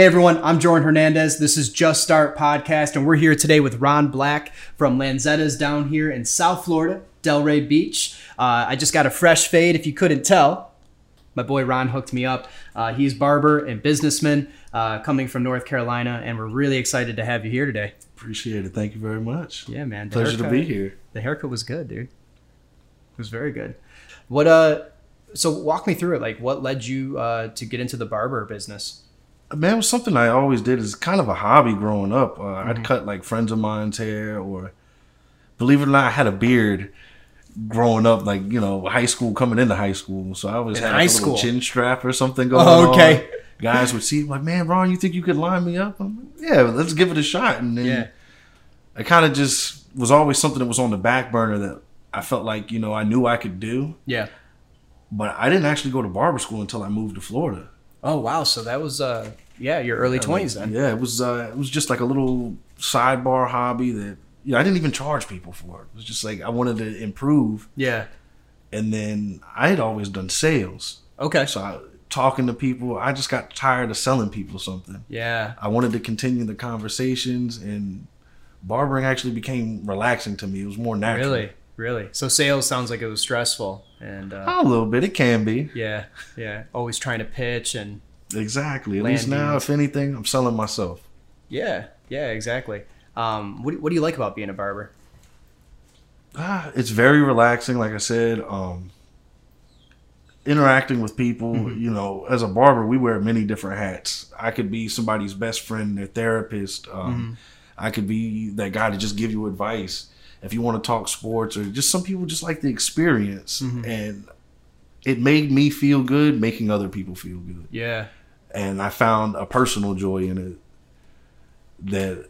Hey everyone, I'm Jordan Hernandez. This is Just Start Podcast, and we're here today with Ron Black from Lanzetta's down here in South Florida, Delray Beach. Uh, I just got a fresh fade, if you couldn't tell. My boy Ron hooked me up. Uh, he's barber and businessman uh, coming from North Carolina, and we're really excited to have you here today. Appreciate it. Thank you very much. Yeah, man. Pleasure to be here. The haircut was good, dude. It was very good. What uh? So walk me through it. Like, what led you uh, to get into the barber business? Man, it was something I always did as kind of a hobby growing up. Uh, Mm-hmm. I'd cut like friends of mine's hair, or believe it or not, I had a beard growing up. Like you know, high school coming into high school, so I always In had high like, a little chin strap or something going Oh, okay. on. Guys would see like, man, Ron, you think you could line me up? I'm like, yeah, let's give it a shot. And then Yeah. I kind of just was always something that was on the back burner that I felt like you know I knew I could do, Yeah. but I didn't actually go to barber school until I moved to Florida. Oh wow. So that was uh, yeah, your early twenties then. Yeah, it was uh, it was just like a little sidebar hobby that you know, I didn't even charge people for it. It was just like I wanted to improve, Yeah. and then I had always done sales, Okay. so I, talking to people, I just got tired of selling people something. Yeah. I wanted to continue the conversations, and barbering actually became relaxing to me. It was more natural. Really. Really. So sales sounds like it was stressful, and uh, a little bit. It can be yeah, yeah. Always trying to pitch and exactly. At least now, if anything, I'm selling myself. yeah, yeah, exactly. Um, what do- what do you like about being a barber? Ah, it's very relaxing. Like I said, um, interacting with people. Mm-hmm. You know, as a barber, we wear many different hats. I could be somebody's best friend, their therapist. Mm-hmm. Um, I could be that guy to just give you advice if you want to talk sports, or just some people just like the experience. Mm-hmm. And it made me feel good, making other people feel good Yeah. and I found a personal joy in it that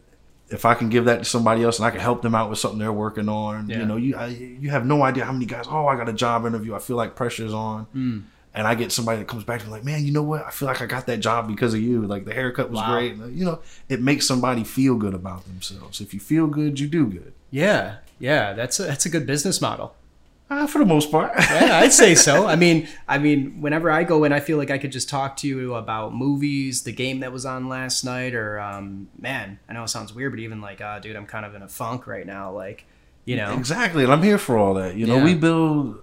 if I can give that to somebody else and I can help them out with something they're working on, Yeah. you know, you I, you have no idea how many guys. Oh, I got a job interview. I feel like pressure's on, Mm. And I get somebody that comes back to me like, man, you know what? I feel like I got that job because of you. Like the haircut was Wow. great. You know, it makes somebody feel good about themselves. If you feel good, you do good. Yeah. Yeah. That's a, that's a good business model. Uh, for the most part. yeah, I'd say so. I mean, I mean, whenever I go in, I feel like I could just talk to you about movies, the game that was on last night, or um, man, I know it sounds weird, but even like, ah, dude, I'm kind of in a funk right now. Like, you know, Exactly, and I'm here for all that. You know, Yeah. we build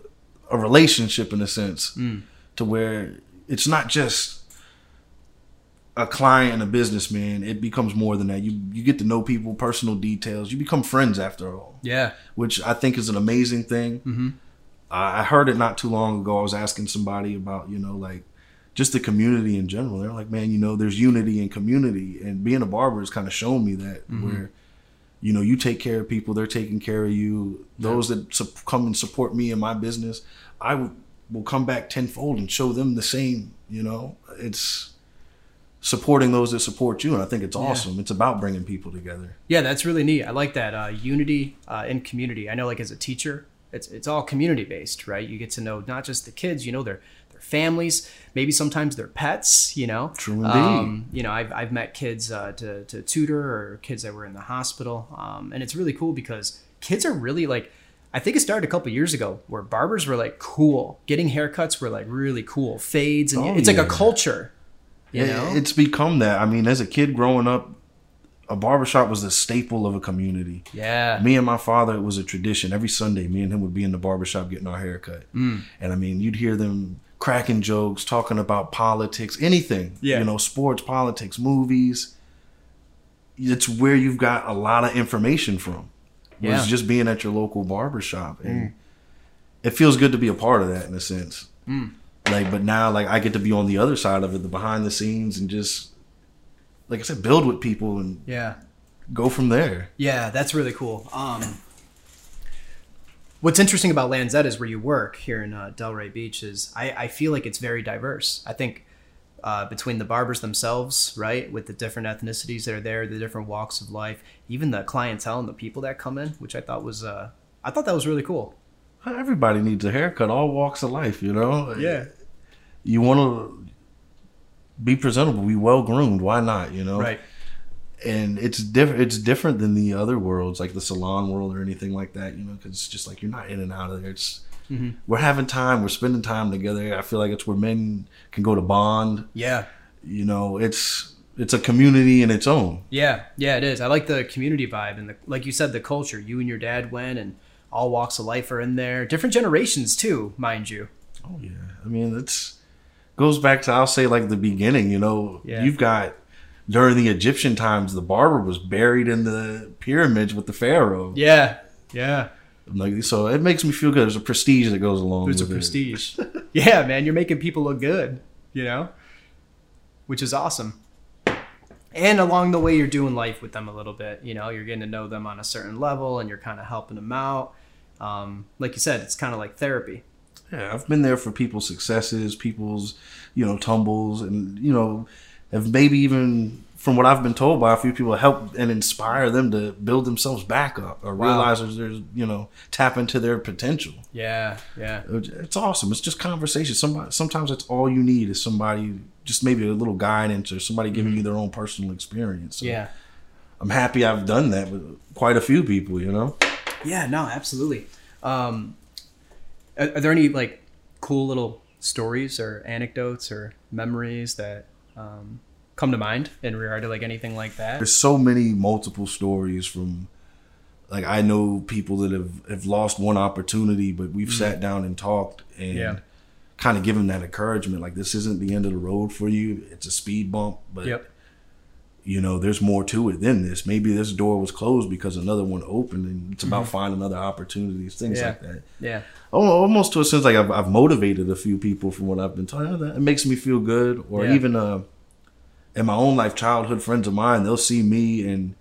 a relationship in a sense Mm. To where it's not just a client and a businessman. It becomes more than that. You you get to know people, personal details. You become friends after all, yeah, which I think is an amazing thing. Mhm. I heard it not too long ago. I was asking somebody about you know like just the community in general. They're like, man, you know, there's unity in community, and being a barber has kind of shown me that Mm-hmm. where you know you take care of people they're taking care of you those that sup- come and support me in my business i w- will come back tenfold and show them the same you know it's supporting those that support you and i think it's awesome it's about bringing people together yeah, that's really neat. I like that uh, unity uh, in community. I know, like as a teacher, it's it's all community based, right? You get to know not just the kids, you know, their their families, maybe sometimes their pets. You know, True indeed. Um, you know, I've I've met kids uh, to to tutor or kids that were in the hospital, um, and it's really cool because kids are really like. I think it started a couple years ago where barbers were like cool. Getting haircuts were like really cool. Fades and Oh, it's like a culture. You It- know? it's become that i mean as a kid growing up a barbershop was the staple of a community yeah. me and my father it was a tradition every sunday me and him would be in the barbershop getting our hair cut Mm. and i mean you'd hear them cracking jokes talking about politics anything Yeah. you know sports politics movies it's where you've got a lot of information from Yeah. Mm. was just being at your local barbershop and it feels good to be a part of that in a sense like but now like i get to be on the other side of it the behind the scenes and just like i said build with people and Yeah. go from there Yeah, that's really cool. Um, what's interesting about Lanzetta is where you work here in uh, Delray Beach is I, I feel like it's very diverse. I think uh, between the barbers themselves, right, with the different ethnicities that are there, the different walks of life, even the clientele and the people that come in, which I thought was uh, I thought that was really cool. Everybody needs a haircut, all walks of life, you know? Yeah. You want to be presentable, be well groomed. Why not, you know? right. And it's different. It's different than the other worlds, like the salon world or anything like that, you know? Because it's just like you're not in and out of there. It's Mhm. we're having time, we're spending time together. I feel like it's where men can go to bond. Yeah. You know, it's it's a community in its own. Yeah, yeah, it is. I like the community vibe and the like you said, the culture. You and your dad went, and all walks of life are in there. Different generations too, mind you. Oh yeah, I mean it's goes back to I'll say like the beginning. You know, Yeah. you've got during the Egyptian times, the barber was buried in the pyramids with the pharaoh. Yeah, yeah. Like so, it makes me feel good. There's a prestige that goes along. With it. There's a prestige. yeah, man, you're making people look good, you know, which is awesome. And along the way, you're doing life with them a little bit. You know, you're getting to know them on a certain level, and you're kind of helping them out. Um, like you said, it's kind of like therapy. Yeah, I've been there for people's successes, people's, you know, tumbles, and you know, have maybe even from what I've been told by a few people, help and inspire them to build themselves back up or Wow. realize there's, there's, you know, tap into their potential. Yeah, yeah, It's awesome. It's just conversation. Somebody, sometimes it's all you need is somebody, just maybe a little guidance or somebody giving you their own personal experience. So Mm-hmm. yeah. I'm happy I've done that with quite a few people. You know. Yeah, no, absolutely. Um, are, are there any like cool little stories or anecdotes or memories that um, come to mind in regard to like anything like that? there's so many multiple stories from like I know people that have, have lost one opportunity, but we've sat down and talked and Mm-hmm. Yeah. kind of given that encouragement. Like this isn't the end of the road for you. It's a speed bump, but Yep. you know, there's more to it than this. Maybe this door was closed because another one opened and it's about finding other opportunities, things Mm-hmm. Yeah. like that. Yeah. Almost to a sense like I've, I've motivated a few people from what I've been taught. It makes me feel good. Or Yeah. even uh, in my own life, childhood friends of mine, they'll see me and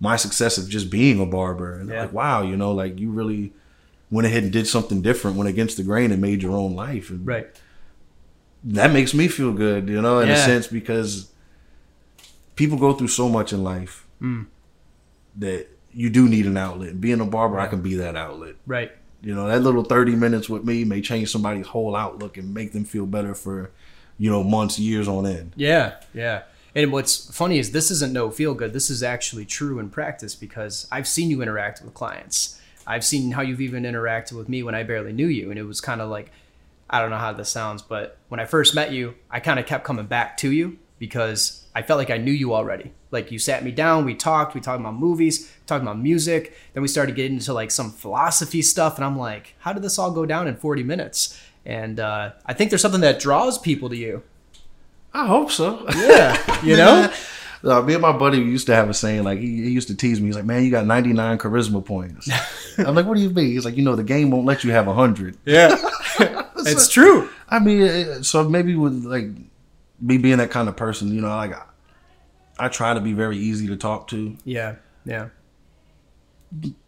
my success of just being a barber. And they're Yeah. like, wow, you know, like you really went ahead and did something different, went against the grain and made your own life. And Right. that makes me feel good, you know, in a sense, because people go through so much in life Mm. that you do need an outlet. Being a barber, I can be that outlet. Right. You know, that little 30 minutes with me may change somebody's whole outlook and make them feel better for, you know, months, years on end. Yeah. Yeah. And what's funny is this isn't no feel good. This is actually true in practice because I've seen you interact with clients. I've seen how you've even interacted with me when I barely knew you. And it was kind of like, I don't know how this sounds, but when I first met you, I kind of kept coming back to you because I felt like I knew you already. Like you sat me down, we talked, we talked about movies, talked about music, then we started getting into like some philosophy stuff, and I'm like, how did this all go down in 40 minutes? And uh, I think there's something that draws people to you. I hope so. Yeah, you know. Uh, me and my buddy used to have a saying, like, he, he used to tease me. He's like, man, you got 99 charisma points. I'm like, what do you mean? He's like, you know, the game won't let you have 100. Yeah, it's true. I mean, so maybe with like me being that kind of person, you know, like I, I try to be very easy to talk to, Yeah, yeah,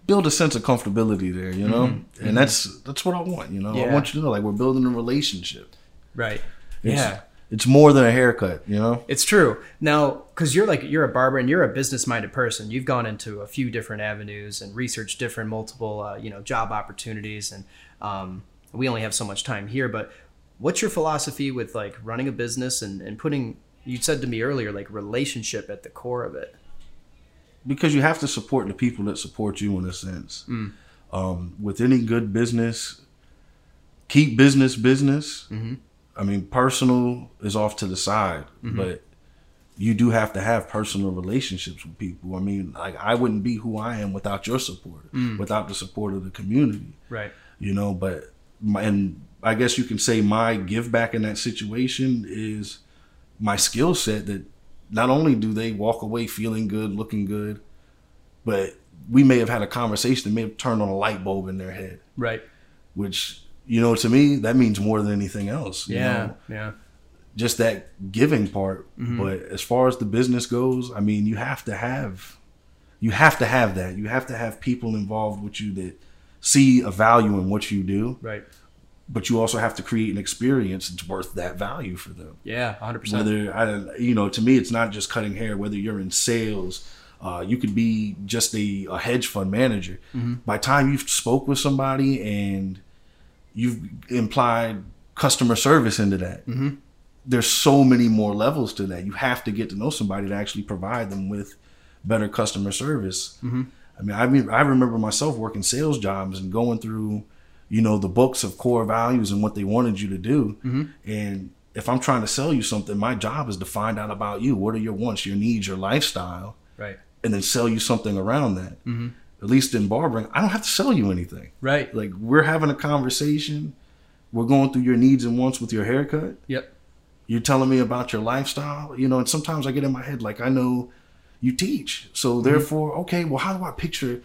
build a sense of comfortability there, you know, and that's that's what I want, you know. I Mm-hmm. Want you to know, like, we're building a relationship. right. It's, yeah, it's more than a haircut, you know. it's true. Now, because you're like you're a barber and you're a business-minded person, you've gone into a few different avenues and researched different multiple, uh, you know, job opportunities. And um, we only have so much time here, but what's your philosophy with like running a business and, and putting? You said to me earlier, like relationship at the core of it. because you have to support the people that support you in a sense. Mm. Um, with any good business, keep business business. Mm-hmm. I mean, personal is off to the side, but you do have to have personal relationships with people. I mean, like I wouldn't be who I am without your support, Mm. without the support of the community. Right. You know, but my, and I guess you can say my give back in that situation is my skill set that not only do they walk away feeling good, looking good, but we may have had a conversation that may have turned on a light bulb in their head, Right. which, you know, to me, that means more than anything else. you Yeah. know? Yeah. Just that giving part. But as far as the business goes, I mean, you have to have, you have to have that. You have to have people involved with you that see a value in what you do Right. but you also have to create an experience that's worth that value for them. Yeah. hundred percent. Whether I, you know, to me, it's not just cutting hair. Whether you're in sales, uh, you could be just a, a hedge fund manager. By the time you've spoke with somebody and you've implied customer service into that, there's so many more levels to that. You have to get to know somebody to actually provide them with better customer service. I mean, I mean, I remember myself working sales jobs and going through, you know, the books of core values and what they wanted you to do. And if I'm trying to sell you something, my job is to find out about you. What are your wants, your needs, your lifestyle, Right. and then sell you something around that. Mm-hmm. At least in barbering, I don't have to sell you anything. Right. Like we're having a conversation. We're going through your needs and wants with your haircut. Yep. You're telling me about your lifestyle, you know, and sometimes I get in my head like I know you teach. So Mm-hmm. therefore, okay, well how do I picture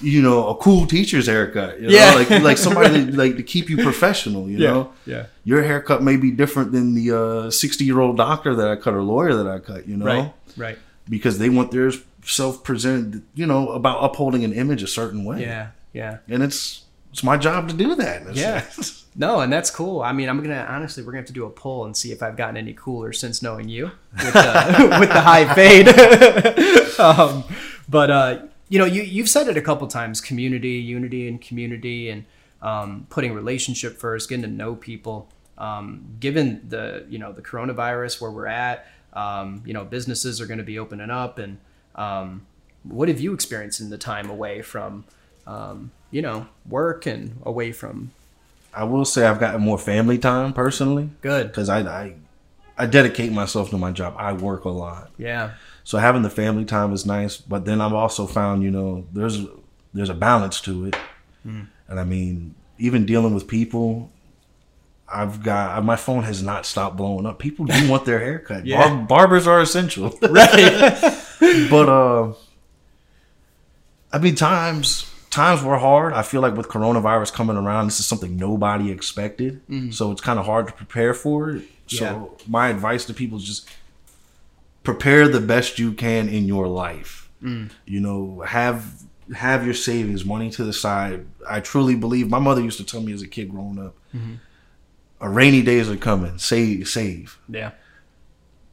you know, a cool teacher's haircut, you know, Yeah. like like somebody that, like to keep you professional, you know. Yeah. Your haircut may be different than the uh 60 year old doctor that I cut or lawyer that I cut, you know, Right. Right. because they want their self presented, you know, about upholding an image a certain way. Yeah. Yeah. And it's it's my job to do that. Yeah. No, and that's cool. I mean, I'm gonna honestly, we're gonna have to do a poll and see if I've gotten any cooler since knowing you with the, with the high fade. um, but uh, you know, you you've said it a couple times: community, unity, and community, and um, putting relationship first, getting to know people. Um, given the you know the coronavirus where we're at, um, you know, businesses are going to be opening up, and um, what have you experienced in the time away from, um, you know, work and away from I will say I've gotten more family time personally good? because I, I I dedicate myself to my job. I work a lot, Yeah. so having the family time is nice. But then I've also found, you know, there's there's a balance to it, and I mean, even dealing with people, I've got my phone has not stopped blowing up. People do want their haircut. Yeah. Bar- barbers are essential, Right. but uh, I mean, times times were hard. I feel like with coronavirus coming around, this is something nobody expected, mm-hmm. so it's kind of hard to prepare for it. So Yeah. my advice to people is just prepare the best you can in your life. Mm. You know, have have your savings, money to the side. I truly believe. My mother used to tell me as a kid growing up, mm-hmm. "A rainy days are coming. Save, save." yeah.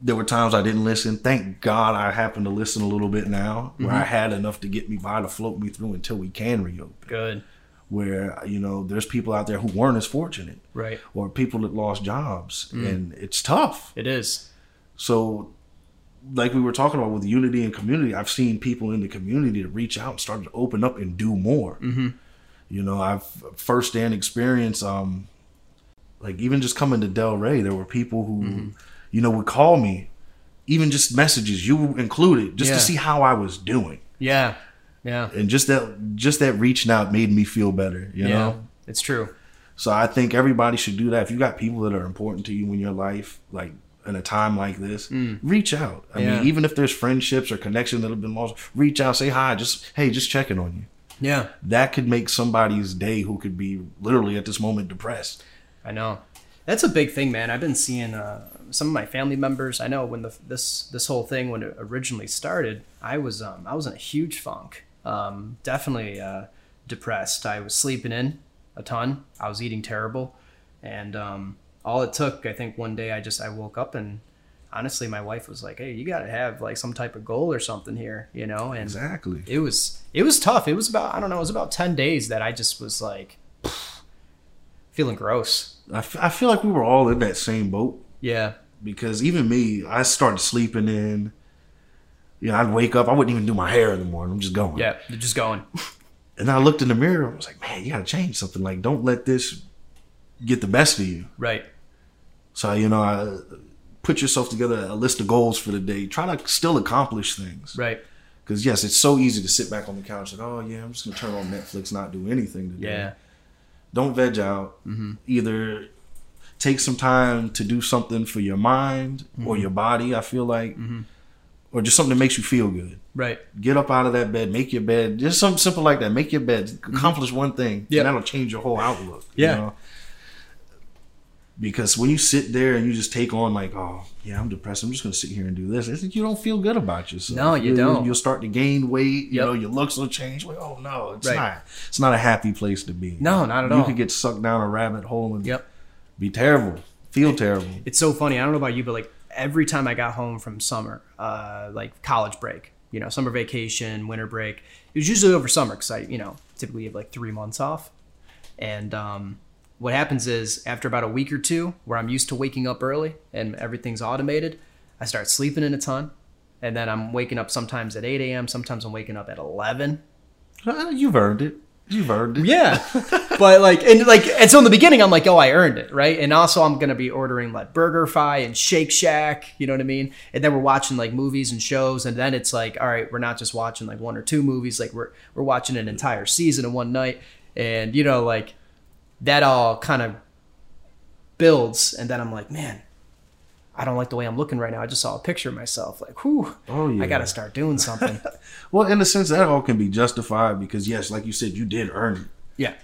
There were times I didn't listen. Thank God I happen to listen a little bit now, where I had enough to get me by to float me through until we can reopen. Good. Where you know there's people out there who weren't as fortunate, Right. or people that lost jobs, and it's tough. It is. So, like we were talking about with unity and community, I've seen people in the community to reach out and start to open up and do more. Mm-hmm. You know, I've firsthand experience. Um, like even just coming to Delray, there were people who, Mm-hmm. You know, would call me, even just messages, you included, just Yeah. to see how I was doing, Yeah. Yeah. and just that, just that reaching out made me feel better. You yeah. know, It's true. so I think everybody should do that. If you got people that are important to you in your life, like in a time like this, reach out. I Mm. Yeah. mean, even if there's friendships or connections that have been lost, reach out, say hi, just hey, just checking on you. Yeah. That could make somebody's day who could be literally at this moment depressed. I know. That's a big thing, man. I've been seeing uh, some of my family members. I know when the this this whole thing when it originally started, I was um, I was in a huge funk. Um, definitely uh, depressed. I was sleeping in a ton. I was eating terrible, and um, all it took, I think, one day I just I woke up and honestly, my wife was like, "Hey, you got to have like some type of goal or something here," you know, and Exactly. it was it was tough. It was about I don't know, it was about ten days that I just was like feeling gross. I, f- I feel like we were all in that same boat Yeah, because even me, I started sleeping in. You know, I'd wake up, I wouldn't even do my hair in the morning. I'm just going. yeah, they're just going. And I looked in the mirror. I was like, man, you got to change something. Like, don't let this get the best of you. Right. So, you know, I uh, put yourself together a list of goals for the day. Try to still accomplish things. Right. Because, yes, it's so easy to sit back on the couch like, oh, yeah, I'm just going to turn on Netflix, not do anything today. Yeah. Don't veg out. Mm-hmm. Either take some time to do something for your mind or mm-hmm. your body, I feel like, mm-hmm. or just something that makes you feel good. Right. Get up out of that bed, make your bed, just something simple like that. Make your bed, mm-hmm. accomplish one thing, Yep. and that'll change your whole outlook. Yeah. You know? Because when you sit there and you just take on like, oh yeah, I'm depressed. I'm just gonna sit here and do this. You don't feel good about yourself. No, you don't. You'll start to gain weight. You know, your looks will change. Like, oh no, it's Right. not. It's not a happy place to be. No, not at you all. You could get sucked down a rabbit hole and Yep. Be terrible, feel terrible. It's so funny. I don't know about you, but like every time I got home from summer, uh, like college break, you know, summer vacation, winter break, it was usually over summer because I, you know, typically have like three months off. And um, what happens is after about a week or two, where I'm used to waking up early and everything's automated, I start sleeping in a ton. And then I'm waking up sometimes at 8 a.m. Sometimes I'm waking up at 11. Uh, You've earned it. You've earned it. Yeah, but like and like and so in the beginning I'm like, oh, I earned it, right? And also I'm gonna be ordering like Burger Fi and Shake Shack, you know what I mean? And then we're watching like movies and shows, and then it's like, all right, we're not just watching like one or two movies, like we're we're watching an entire season in one night, and you know like that all kind of builds, and then I'm like, man. I don't like the way I'm looking right now. I just saw a picture of myself. Like, whew, Oh, yeah. I got to start doing something. Well, in a sense, that all can be justified because yes, like you said, you did earn it. yeah.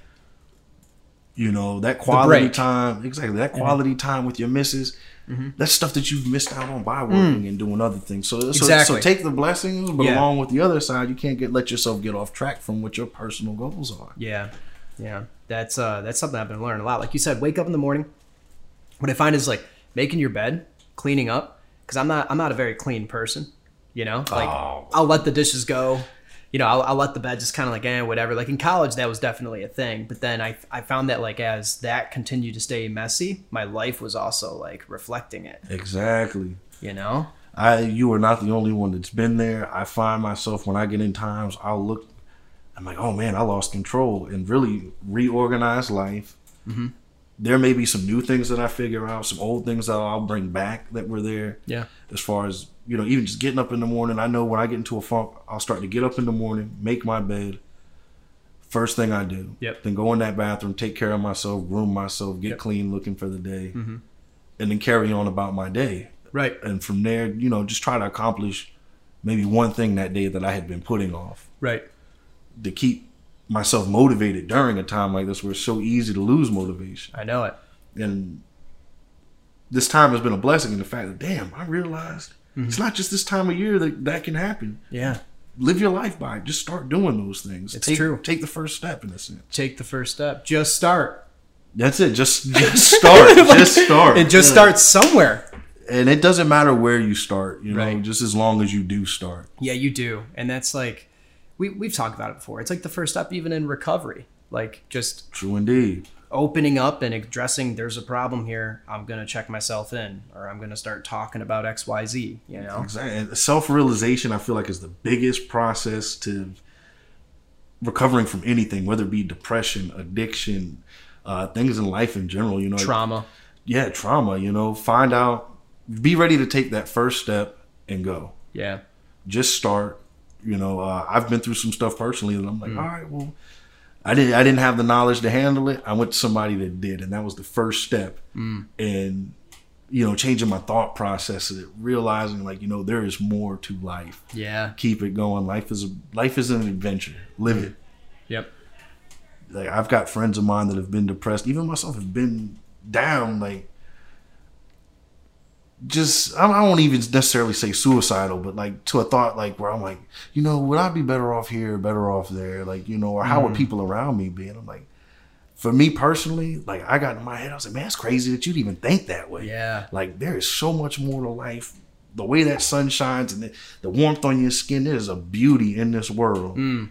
You know that quality time, exactly that mm-hmm. quality time with your missus. Mm-hmm. That's stuff that you've missed out on by mm. working and doing other things. So, so, Exactly. so take the blessings, but Yeah. along with the other side, you can't get let yourself get off track from what your personal goals are. Yeah, yeah. That's uh, that's something I've been learning a lot. Like you said, wake up in the morning. What I find is like making your bed, cleaning up, because I'm not I'm not a very clean person. You know, like Oh. I'll let the dishes go. You know, I'll, I'll let the bed just kind of like eh, whatever. Like in college, that was definitely a thing. But then I I found that like as that continued to stay messy, my life was also like reflecting it. Exactly. You know. I you are not the only one that's been there. I find myself when I get in times, I'll look. I'm like, oh man, I lost control and really reorganize life. Mm-hmm. There may be some new things that I figure out, some old things that I'll bring back that were there. Yeah. As far as you know, even just getting up in the morning, I know when I get into a funk, I'll start to get up in the morning, make my bed. First thing I do. Yep. Then go in that bathroom, take care of myself, groom myself, get Yep. clean, looking for the day, Mm-hmm. and then carry on about my day Right. and from there, you know, just try to accomplish maybe one thing that day that I had been putting off Right. to keep myself motivated during a time like this where it's so easy to lose motivation. I know it. And this time has been a blessing in the fact that, damn, I realized mm-hmm. it's not just this time of year that that can happen. Yeah. Live your life by it. Just start doing those things. It's take, true. Take the first step in a sense. Take the first step. Just start. That's it. Just just start. just start. And just Yeah. start somewhere. And it doesn't matter where you start, you know, Right. just as long as you do start. Yeah, you do. And that's like we we've talked about it before. It's like the first step even in recovery. Like just True indeed. opening up and addressing there's a problem here. I'm going to check myself in or I'm going to start talking about XYZ, you know. Exactly. Self realization, I feel like, is the biggest process to recovering from anything, whether it be depression, addiction, uh, things in life in general. You know, Trauma. yeah, trauma. You know, find out, be ready to take that first step and go. Yeah. Just start. You know, uh, I've been through some stuff personally, and I'm like, Mm. all right, well, I didn't, I didn't have the knowledge to handle it. I went to somebody that did, and that was the first step. Mm. And you know, changing my thought process, realizing like, you know, there is more to life Yeah. keep it going. Life is a, life is an adventure. Live it. Yep. Like I've got friends of mine that have been depressed. Even myself have been down. Like just I won't even necessarily say suicidal, but like to a thought like where I'm like, you know, would I be better off here, better off there? Like you know, or how would people around me be? And I'm like. For me personally, like I got in my head, I was like, man, it's crazy that you'd even think that way. Yeah. Like there is so much more to life. The way that sun shines and the, the warmth on your skin, there's a beauty in this world. Mm.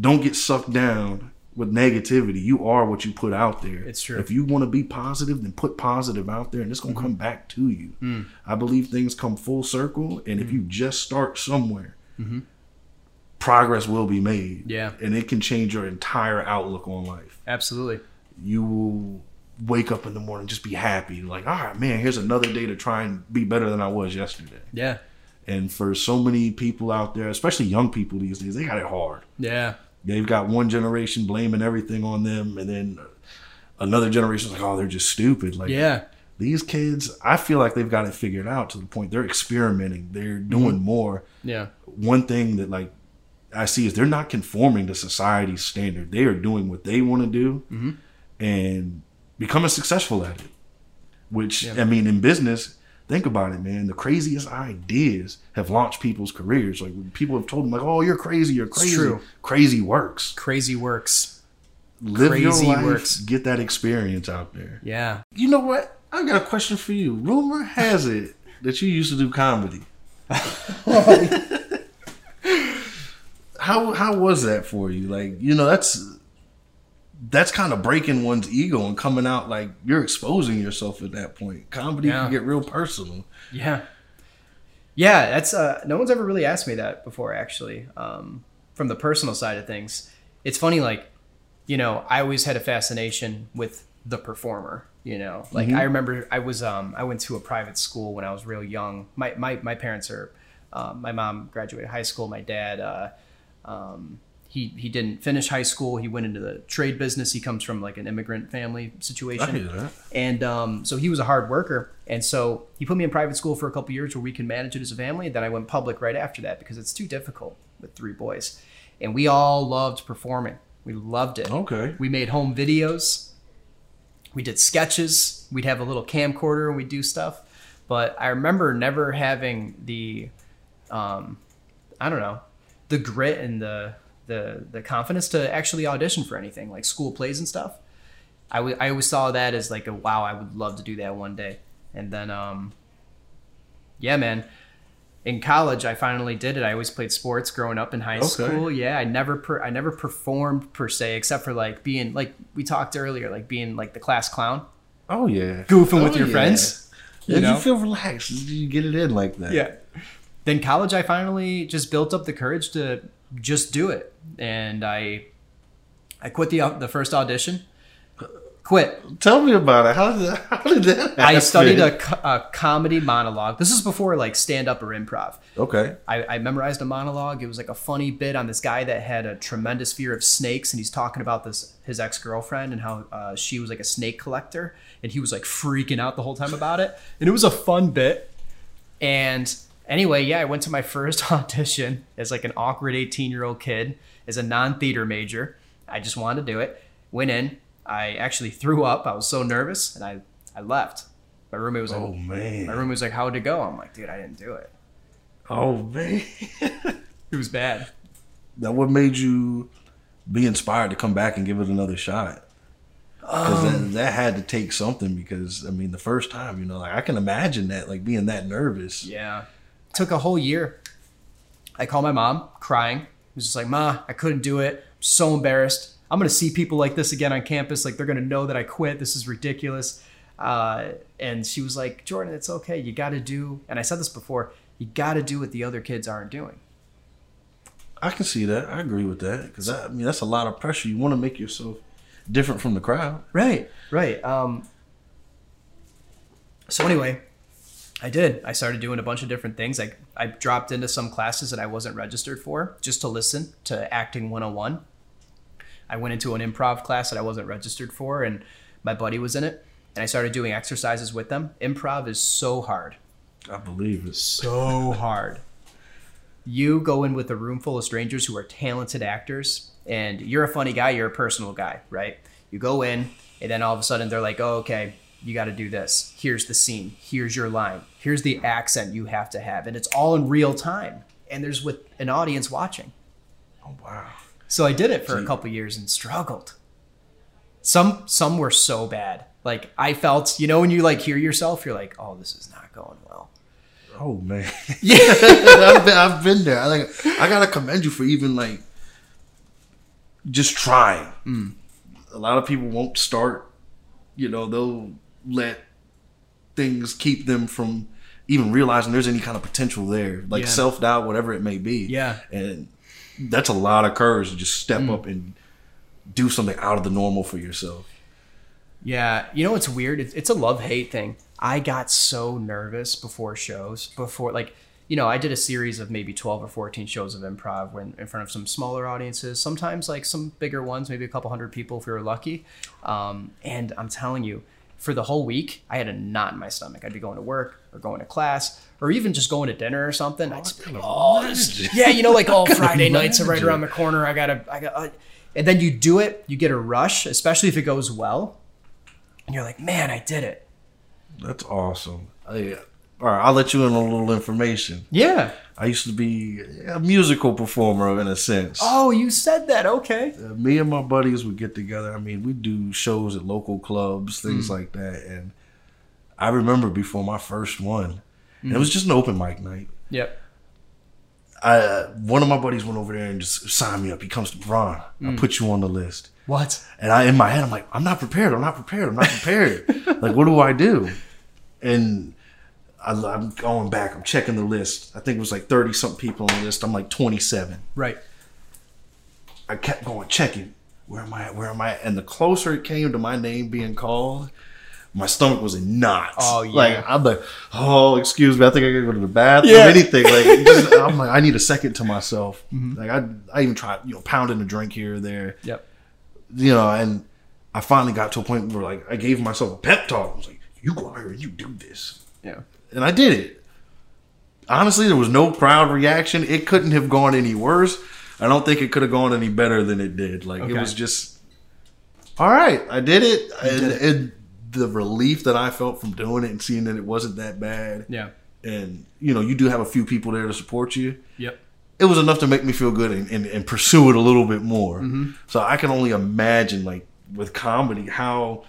Don't get sucked down with negativity. You are what you put out there. It's true. Mm-hmm. If you want to be positive, then put positive out there and it's gonna come back to you. Mm. I believe things come full circle, and if you just start somewhere, Mm-hmm. progress will be made. Yeah. And it can change your entire outlook on life Absolutely. you will wake up in the morning just be happy like all right man here's another day to try and be better than i was yesterday Yeah. and for so many people out there especially young people these days they got it hard Yeah. They've got one generation blaming everything on them and then another generation's like oh they're just stupid like Yeah. these kids i feel like they've got it figured out to the point they're experimenting they're doing more Yeah. one thing that like I see is they're not conforming to society's standard. They are doing what they want to do Mm-hmm. and becoming successful at it. Which Yeah. I mean, in business, think about it, man. The craziest ideas have launched people's careers. Like people have told them, like, "Oh, you're crazy. You're crazy." true. Crazy works. Crazy works. Live your life. works. Get that experience out there. Yeah. You know what? I got a question for you. Rumor has it that you used to do comedy. how how was that for you? Like, you know, that's that's kind of breaking one's ego and coming out like you're exposing yourself at that point. Comedy Yeah. can get real personal. Yeah. Yeah, that's uh no one's ever really asked me that before actually. Um from the personal side of things. It's funny like you know, I always had a fascination with the performer. You know, like Mm-hmm. I remember I was um I went to a private school when I was real young. My my my parents are, um, my mom graduated high school. My dad, uh, um, he he didn't finish high school. He went into the trade business. He comes from like an immigrant family situation. I hear that. And um, so he was a hard worker. And so he put me in private school for a couple years where we can manage it as a family. Then I went public right after that because it's too difficult with three boys. And we all loved performing. We loved it. Okay. We made home videos. We did sketches. We'd have a little camcorder and we'd do stuff. But I remember never having the, um, I don't know, the grit and the, the, the confidence to actually audition for anything like school plays and stuff. I, w- I always saw that as like a wow, I would love to do that one day. And then, um, yeah, man. In college, I finally did it. I always played sports growing up in high Okay. school. Yeah, I never per- I never performed per se, except for like being like we talked earlier, like being like the class clown, Oh yeah. goofing with Oh, your yeah. friends. Yeah, You know? you feel relaxed. You get it in like that. Yeah. Then college, I finally just built up the courage to just do it, and I I quit the the first audition. Quit. Tell me about it. How did that? How did that? Happen? I studied a, a comedy monologue. This is before like stand up or improv. Okay. I, I memorized a monologue. It was like a funny bit on this guy that had a tremendous fear of snakes, and he's talking about this his ex girlfriend and how uh, she was like a snake collector, and he was like freaking out the whole time about it. And it was a fun bit. And anyway, yeah, I went to my first audition as like an awkward eighteen year old kid as a non theater major. I just wanted to do it. Went in. I actually threw up. I was so nervous, and I I left. My roommate was like, Oh man!" my roommate was like, "How'd it go?" I'm like, "Dude, I didn't do it. Oh man. It was bad." Now, what made you be inspired to come back and give it another shot? Because Um, that, that had to take something. Because I mean, the first time, you know, like I can imagine that, like being that nervous. Yeah. Took a whole year. I called my mom crying. I was just like, Ma, I couldn't do it. I'm so embarrassed. I'm going to see people like this again on campus. Like, they're going to know that I quit. This is ridiculous. Uh, and she was like, Jordan, it's okay. You got to do, and I said this before, you got to do what the other kids aren't doing. I can see that. I agree with that. Because I mean, that's a lot of pressure. You want to make yourself different from the crowd. Right, right. Um, so anyway, I did. I started doing a bunch of different things. I I dropped into some classes that I wasn't registered for just to listen to acting 101. I went into an improv class that I wasn't registered for and my buddy was in it and I started doing exercises with them. Improv is so hard. I believe it. So hard. You go in with a room full of strangers who are talented actors and you're a funny guy, you're a personal guy, right? You go in and then all of a sudden they're like, "Oh, okay, you got to do this. Here's the scene. Here's your line. Here's the accent you have to have." And it's all in real time. And there's with an audience watching. Oh wow. So I did it for a See- couple years and struggled. Some some were so bad. Like I felt, you know, when you like hear yourself, you're like, "Oh, this is not going well." Oh man. Yeah. I've been, I've been there. I like. I gotta commend you for even like just trying. Mm. A lot of people won't start. You know, they'll let things keep them from even realizing there's any kind of potential there, like Yeah. self doubt, whatever it may be. Yeah. and that's a lot of courage to just step Mm. up and do something out of the normal for yourself. Yeah, you know what's weird? It's, it's a love hate thing. I got so nervous before shows, before like you know, I did a series of maybe twelve or fourteen shows of improv when in front of some smaller audiences, sometimes like some bigger ones, maybe a couple hundred people if we were lucky. Um, and I'm telling you, for the whole week, I had a knot in my stomach. I'd be going to work or going to class or even just going to dinner or something. I'd just be oh, this- yeah, you know, like all Friday nights are right around the corner. I gotta, I got, uh, and then you do it, you get a rush, especially if it goes well and you're like, man, I did it. That's awesome. I, all right, I'll let you in on a little information. Yeah. I used to be a musical performer in a sense. Oh, you said that. Okay. Uh, me and my buddies would get together. I mean, we do shows at local clubs, things like that. And I remember before my first one, and it was just an open mic night. Yep. I uh, one of my buddies went over there and just signed me up. He comes to Ron. I'll put you on the list. What? And I, in my head, I'm like, I'm not prepared. I'm not prepared. I'm not prepared. like, what do I do? And I, I'm going back. I'm checking the list. I think it was like 30 something people on the list. I'm like 27. Right. I kept going, checking. where am I at? Where am I at? And the closer it came to my name being called, my stomach was in knots. Oh, yeah. Like I'm like, oh, excuse me, I think I gotta go to the bathroom. Yeah. Anything. Like just- I'm like, I need a second to myself. Mm-hmm. Like I I even tried, you know, pounding a drink here or there. Yep. You know, and I finally got to a point where like I gave myself a pep talk. I was like, you go out here and you do this. Yeah. And I did it. Honestly, there was no crowd reaction. It couldn't have gone any worse. I don't think it could have gone any better than it did. Like Okay. it was just all right. I did it. and, did it. and the relief that I felt from doing it and seeing that it wasn't that bad. Yeah. And you know, you do have a few people there to support you. Yep. It was enough to make me feel good and, and, and pursue it a little bit more. Mm-hmm. So I can only imagine, like with comedy, how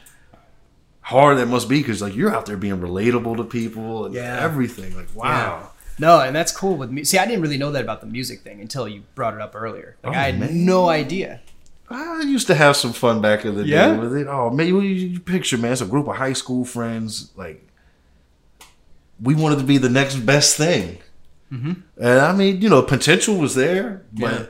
hard that must be because like you're out there being relatable to people and Yeah. everything. Like wow. No, and that's cool with me. See, I didn't really know that about the music thing until you brought it up earlier. Like Oh, I had man. no idea. I used to have some fun back in the Yeah? day with it. Oh man, you, you picture man, it's a group of high school friends. Like we wanted to be the next best thing, Mm-hmm. and I mean, you know, potential was there, but Yeah.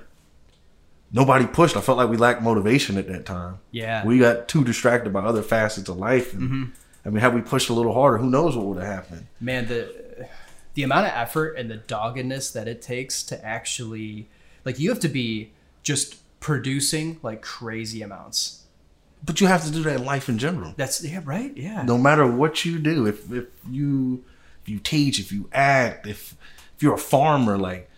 Nobody pushed. I felt like we lacked motivation at that time. Yeah. We got too distracted by other facets of life, and Mm-hmm. I mean, had we pushed a little harder, who knows what would have happened? man the the amount of effort and the doggedness that it takes to actually like you have to be just producing like crazy amounts But you have to do that in life in general. that's yeah right yeah no matter what you do if if you if you teach if you act if if you're a farmer like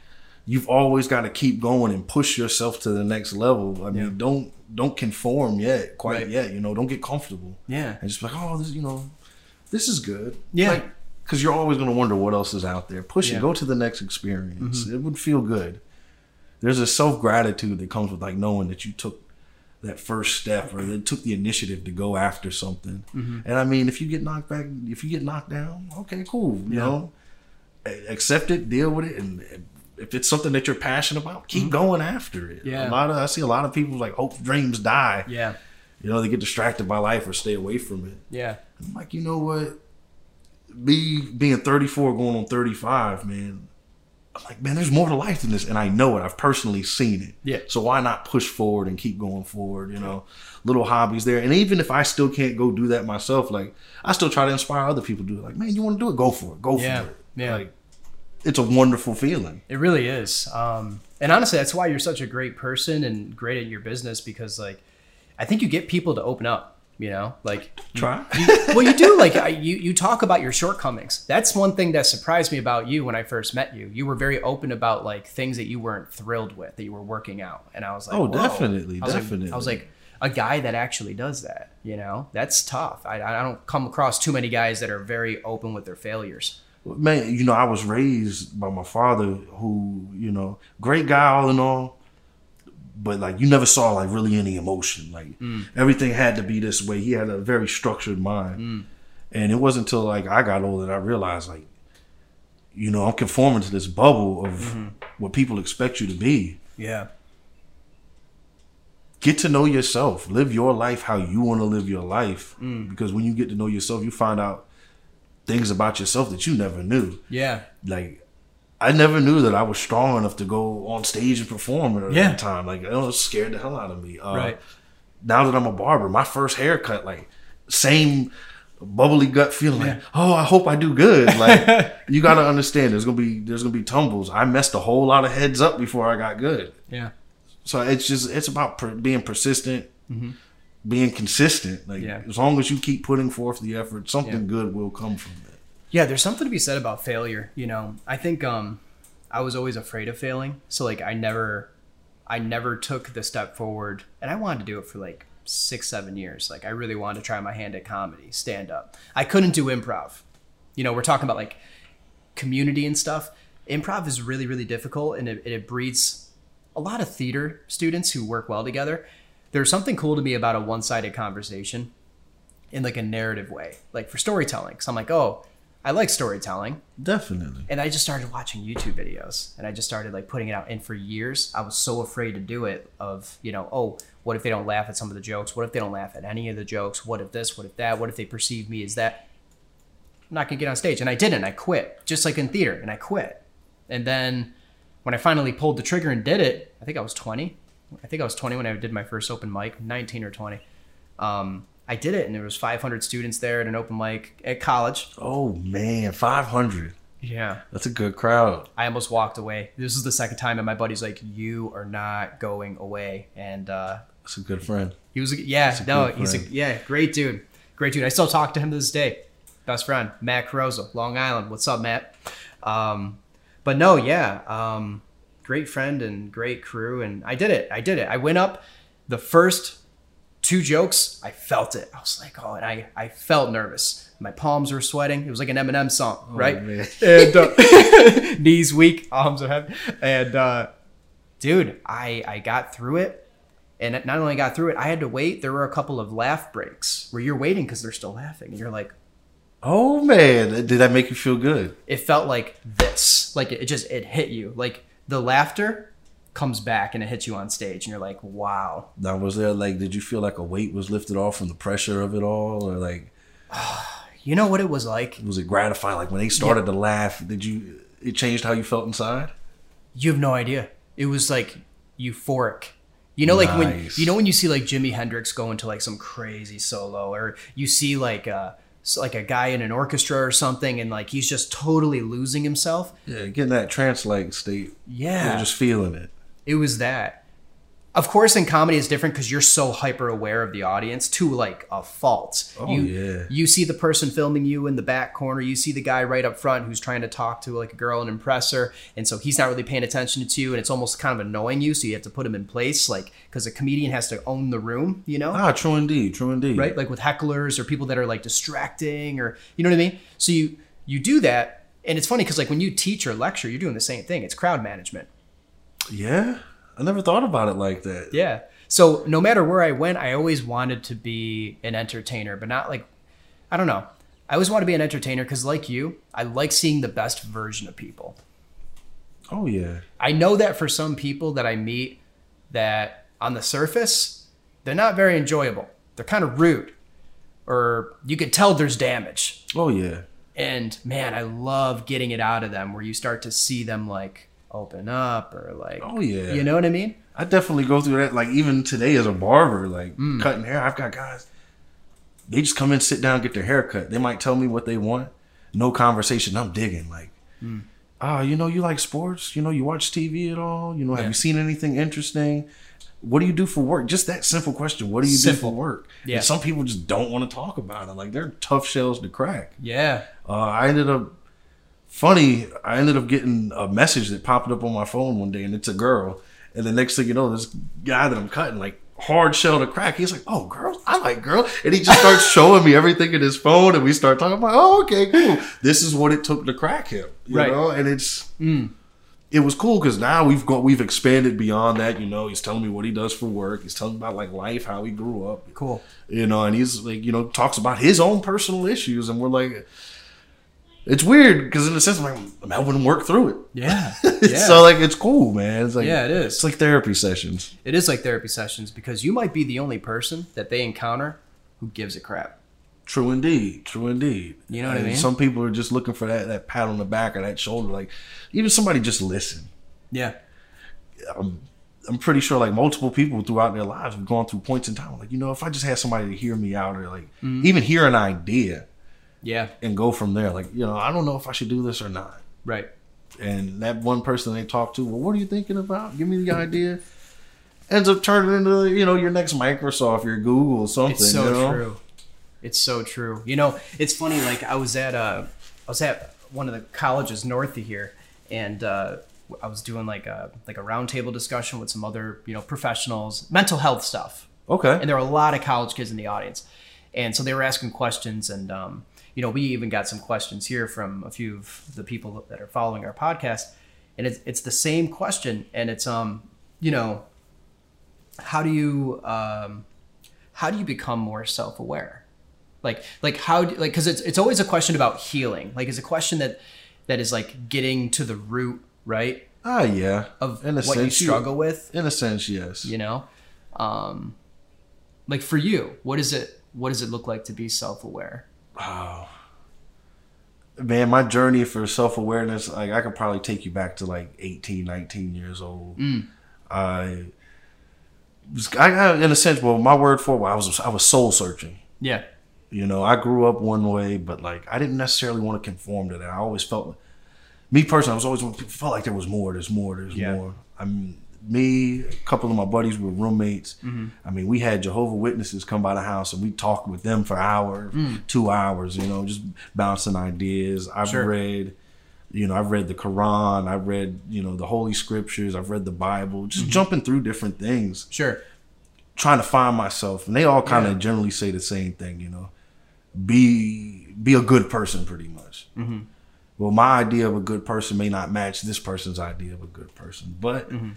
you've always got to keep going and push yourself to the next level i mean Yeah. don't don't conform yet quite Right. yet you know don't get comfortable yeah and just be like oh this you know this is good Yeah. because you're always going to wonder what else is out there push Yeah. Mm-hmm. it go to the next experience it would feel good there's a self-gratitude that comes with like knowing that you took that first step or that took the initiative to go after something. Mm-hmm. And I mean, if you get knocked back, if you get knocked down, okay, cool. You Yeah. know, accept it, deal with it, and if it's something that you're passionate about, keep Mm-hmm. going after it. Yeah. a lot of I see a lot of people like hope dreams die. yeah You know, they get distracted by life or stay away from it. yeah I'm like, you know what? Me being 34, going on 35, man. I'm like, man, there's more to life than this, and I know it. I've personally seen it. Yeah. So why not push forward and keep going forward? You know, little hobbies there, and even if I still can't go do that myself, like I still try to inspire other people to do it. Like, man, you want to do it? Go for it. Go Yeah. for it. Yeah. Like, it's a wonderful feeling. It really is. Um, and honestly, that's why you're such a great person and great at your business because, like, I think you get people to open up. You know, like, Try. well, you do. Like, I, you you talk about your shortcomings. That's one thing that surprised me about you when I first met you. You were very open about like things that you weren't thrilled with that you were working out, and I was like, Oh, Whoa. definitely, I was like- definitely. I was like, a guy that actually does that. You know, that's tough. I I don't come across too many guys that are very open with their failures. Man, you know, I was raised by my father, who, you know, great guy all in all, but like you never saw like really any emotion. Like mm. everything had to be this way. He had a very structured mind, mm. and it wasn't until like I got older that I realized like, you know, I'm conforming to this bubble of mm-hmm. what people expect you to be. Yeah. Get to know yourself. Live your life how you want to live your life. Mm. Because when you get to know yourself, you find out things about yourself that you never knew. Yeah. like I never knew that I was strong enough to go on stage and perform at Yeah. the time. Like it was scared the hell out of me. Uh, Right. Now that I'm a barber, my first haircut, like same bubbly gut feeling, like oh, I hope I do good. Like you got to understand, there's gonna be there's gonna be tumbles. I messed a whole lot of heads up before I got good. Yeah. So it's just it's about per, being persistent. Being consistent, like. Yeah. as long as you keep putting forth the effort, something Yeah. good will come from it. Yeah, there's something to be said about failure. You know, I think um, I was always afraid of failing, so like I never, I never took the step forward, and I wanted to do it for like six, seven years. Like I really wanted to try my hand at comedy, stand up. I couldn't do improv. You know, we're talking about like community and stuff. Improv is really, really difficult, and it, it breeds a lot of theater students who work well together. There's something cool to me about a one-sided conversation in like a narrative way, like for storytelling. Because I'm like, oh, I like storytelling, Definitely. and I just started watching YouTube videos, and I just started like putting it out. And for years, I was so afraid to do it. Of you know, oh, what if they don't laugh at some of the jokes? What if they don't laugh at any of the jokes? What if this? What if that? What if they perceive me as that? I'm not gonna get on stage, and I didn't. I quit, just like in theater, and I quit. And then when I finally pulled the trigger and did it, I think I was 20. I think I was 20 when I did my first open mic, 19 or 20. Um, I did it, and there was 500 students there at an open mic at college. Oh man, five hundred. Yeah, That's a good crowd. I almost walked away. This is the second time, and my buddy's like, "You are not going away." And uh, That's a good friend. he was, yeah, a no, he's a yeah, great dude, great dude. I still talk to him to this day. Best friend, Matt Carozo, Long Island. What's up, Matt? Um, but no, yeah, um, great friend and great crew, and I did it. I did it. I went up the first two jokes. I felt it. I was like, oh, and I I felt nervous. My palms were sweating. It was like an Eminem song, right? Oh, man. and uh, knees weak, arms are heavy, and uh, dude, I I got through it. And not only got through it, I had to wait. There were a couple of laugh breaks where you're waiting because they're still laughing, and you're like, Oh man, did that make you feel good? it felt like this like it just it hit you like the laughter comes back and it hits you on stage and you're like wow Now was there like did you feel like a weight was lifted off from the pressure of it all? Or like you know what it was like was it gratifying? Like when they started to laugh, did you it changed how you felt inside? you have no idea it was like euphoric you know like when you know when you see like jimi hendrix go into like some crazy solo or you see like uh like a guy in an orchestra or something and like he's just totally losing himself Yeah, getting that trance like state. yeah You're just feeling it. it was that of course in comedy it's different because you're so hyper aware of the audience to like a fault. Oh, you, yeah. you see the person filming you in the back corner you see the guy right up front who's trying to talk to like a girl and impress her and so he's not really paying attention to you and it's almost kind of annoying you so you have to put him in place like because a comedian has to own the room you know? Ah, true indeed, true indeed. right? Like with hecklers or people that are like distracting or you know what i mean? So you you do that and it's funny because like when you teach or lecture you're doing the same thing. It's crowd management. Yeah, I never thought about it like that. Yeah. So no matter where I went, I always wanted to be an entertainer, but not like, I don't know. I always want to be an entertainer because, like you, I like seeing the best version of people. Oh yeah, I know that for some people that I meet, that on the surface, they're not very enjoyable. They're kind of rude, or you could tell there's damage. oh yeah. And man, I love getting it out of them where you start to see them like open up or like, Oh yeah. you know what I mean? I definitely go through that. Like even today as a barber, like Mm. cutting hair, I've got guys. They just come in, sit down, get their hair cut. They might tell me what they want. No conversation. I'm digging. Like, Mm. ah, you know, you like sports. You know, you watch TV at all. You know, have Yeah. you seen anything interesting? What do you do for work? Just that simple question. What do you Simple. do for work? Yeah. And some people just don't want to talk about it. Like they're tough shells to crack. Yeah. Uh, I ended up funny. I ended up getting a message that popped up on my phone one day, and it's a girl. And the next thing you know, this guy that I'm cutting, like hard shell to crack, he's like, "Oh, girls, I like girls," and he just starts showing me everything in his phone, and we start talking about, "Oh, okay, cool. This is what it took to crack him," you Right. know. And it's mm. it was cool because now we've got we've expanded beyond that. You know, he's telling me what he does for work. He's telling about like life, how he grew up, Cool. you know, and he's like, you know, talks about his own personal issues, and we're like, it's weird because in a sense, I'm like, I'm helping work through it. Yeah. Yeah. so like, it's cool, man. It's like, Yeah, it is. It's like therapy sessions. It is like therapy sessions because you might be the only person that they encounter who gives a crap. True indeed. True indeed. You know what I mean? Some people are just looking for that that pat on the back or that shoulder. Like, even somebody just listen. Yeah. I'm pretty sure like multiple people throughout their lives have gone through points in time. Like, you know, if I just had somebody to hear me out or like Mm-hmm. even hear an idea Yeah. and go from there. Like, you know, I don't know if I should do this or not. Right. and that one person they talk to, well, what are you thinking about? Give me the idea. Ends up turning into you know your next Microsoft, your Google, something. It's so you know? true. It's so true. You know, it's funny. Like I was at uh, I was at one of the colleges north of here, and uh, I was doing like a like a roundtable discussion with some other you know professionals, mental health stuff. Okay. and there were a lot of college kids in the audience and so they were asking questions and um, you know we even got some questions here from a few of the people that are following our podcast and it's, it's the same question and it's um you know how do you um, how do you become more self-aware? Like like how do, like because it's, it's always a question about healing. Like it's a question that that is like getting to the root right ah, yeah. of In a what you sense, you- struggle with. In a sense, yes. you know? Um like for you what is it what does it look like to be self-aware Man, my journey for self awareness, like I could probably take you back to like 18, 19 years old. Mm. I I, I in a sense, well, my word for it, well, I was I was soul searching. Yeah. You know, I grew up one way, but like I didn't necessarily want to conform to that. I always felt, me personally, I was always felt like there was more. There's more. There's Yeah. more. I mean, me, a couple of my buddies were roommates. Mm-hmm. I mean, we had Jehovah Witnesses come by the house, and we talked with them for hours, two hours. You know, just bouncing ideas. I've Mm. Sure. read. You know, I've read the Quran, I've read, you know, the Holy Scriptures, I've read the Bible, just Mm-hmm. jumping through different things Sure. trying to find myself and they all kind of Yeah. generally say the same thing you know be be a good person pretty much Mm-hmm. well my idea of a good person may not match this person's idea of a good person but Mm-hmm.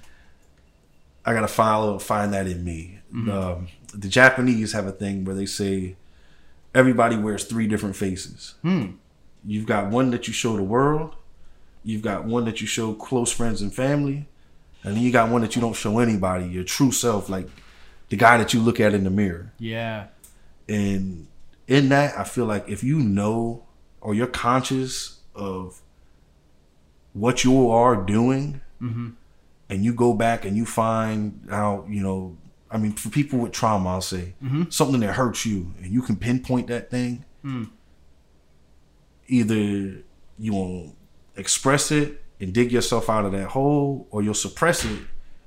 I gotta follow find that in me Mm-hmm. um, the japanese have a thing where they say everybody wears three different faces Hmm. you've got one that you show the world you've got one that you show close friends and family and then you got one that you don't show anybody your true self like the guy that you look at in the mirror Yeah. and in that i feel like if you know or you're conscious of what you are doing and you go back and you find how you know i mean for people with trauma i'll say mm-hmm. something that hurts you and you can pinpoint that thing mm. either you will express it and dig yourself out of that hole or you'll suppress it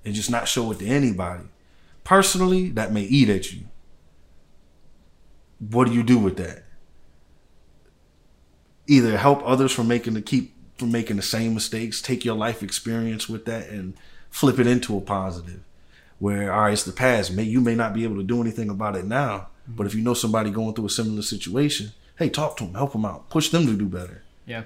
and just not show it to anybody. Personally that may eat at you. What do you do with that? Either help others from making the keep from making the same mistakes take your life experience with that and flip it into a positive where all right it's the past. May you may not be able to do anything about it now but if you know somebody going through a similar situation hey talk to them help them out push them to do better. Yeah.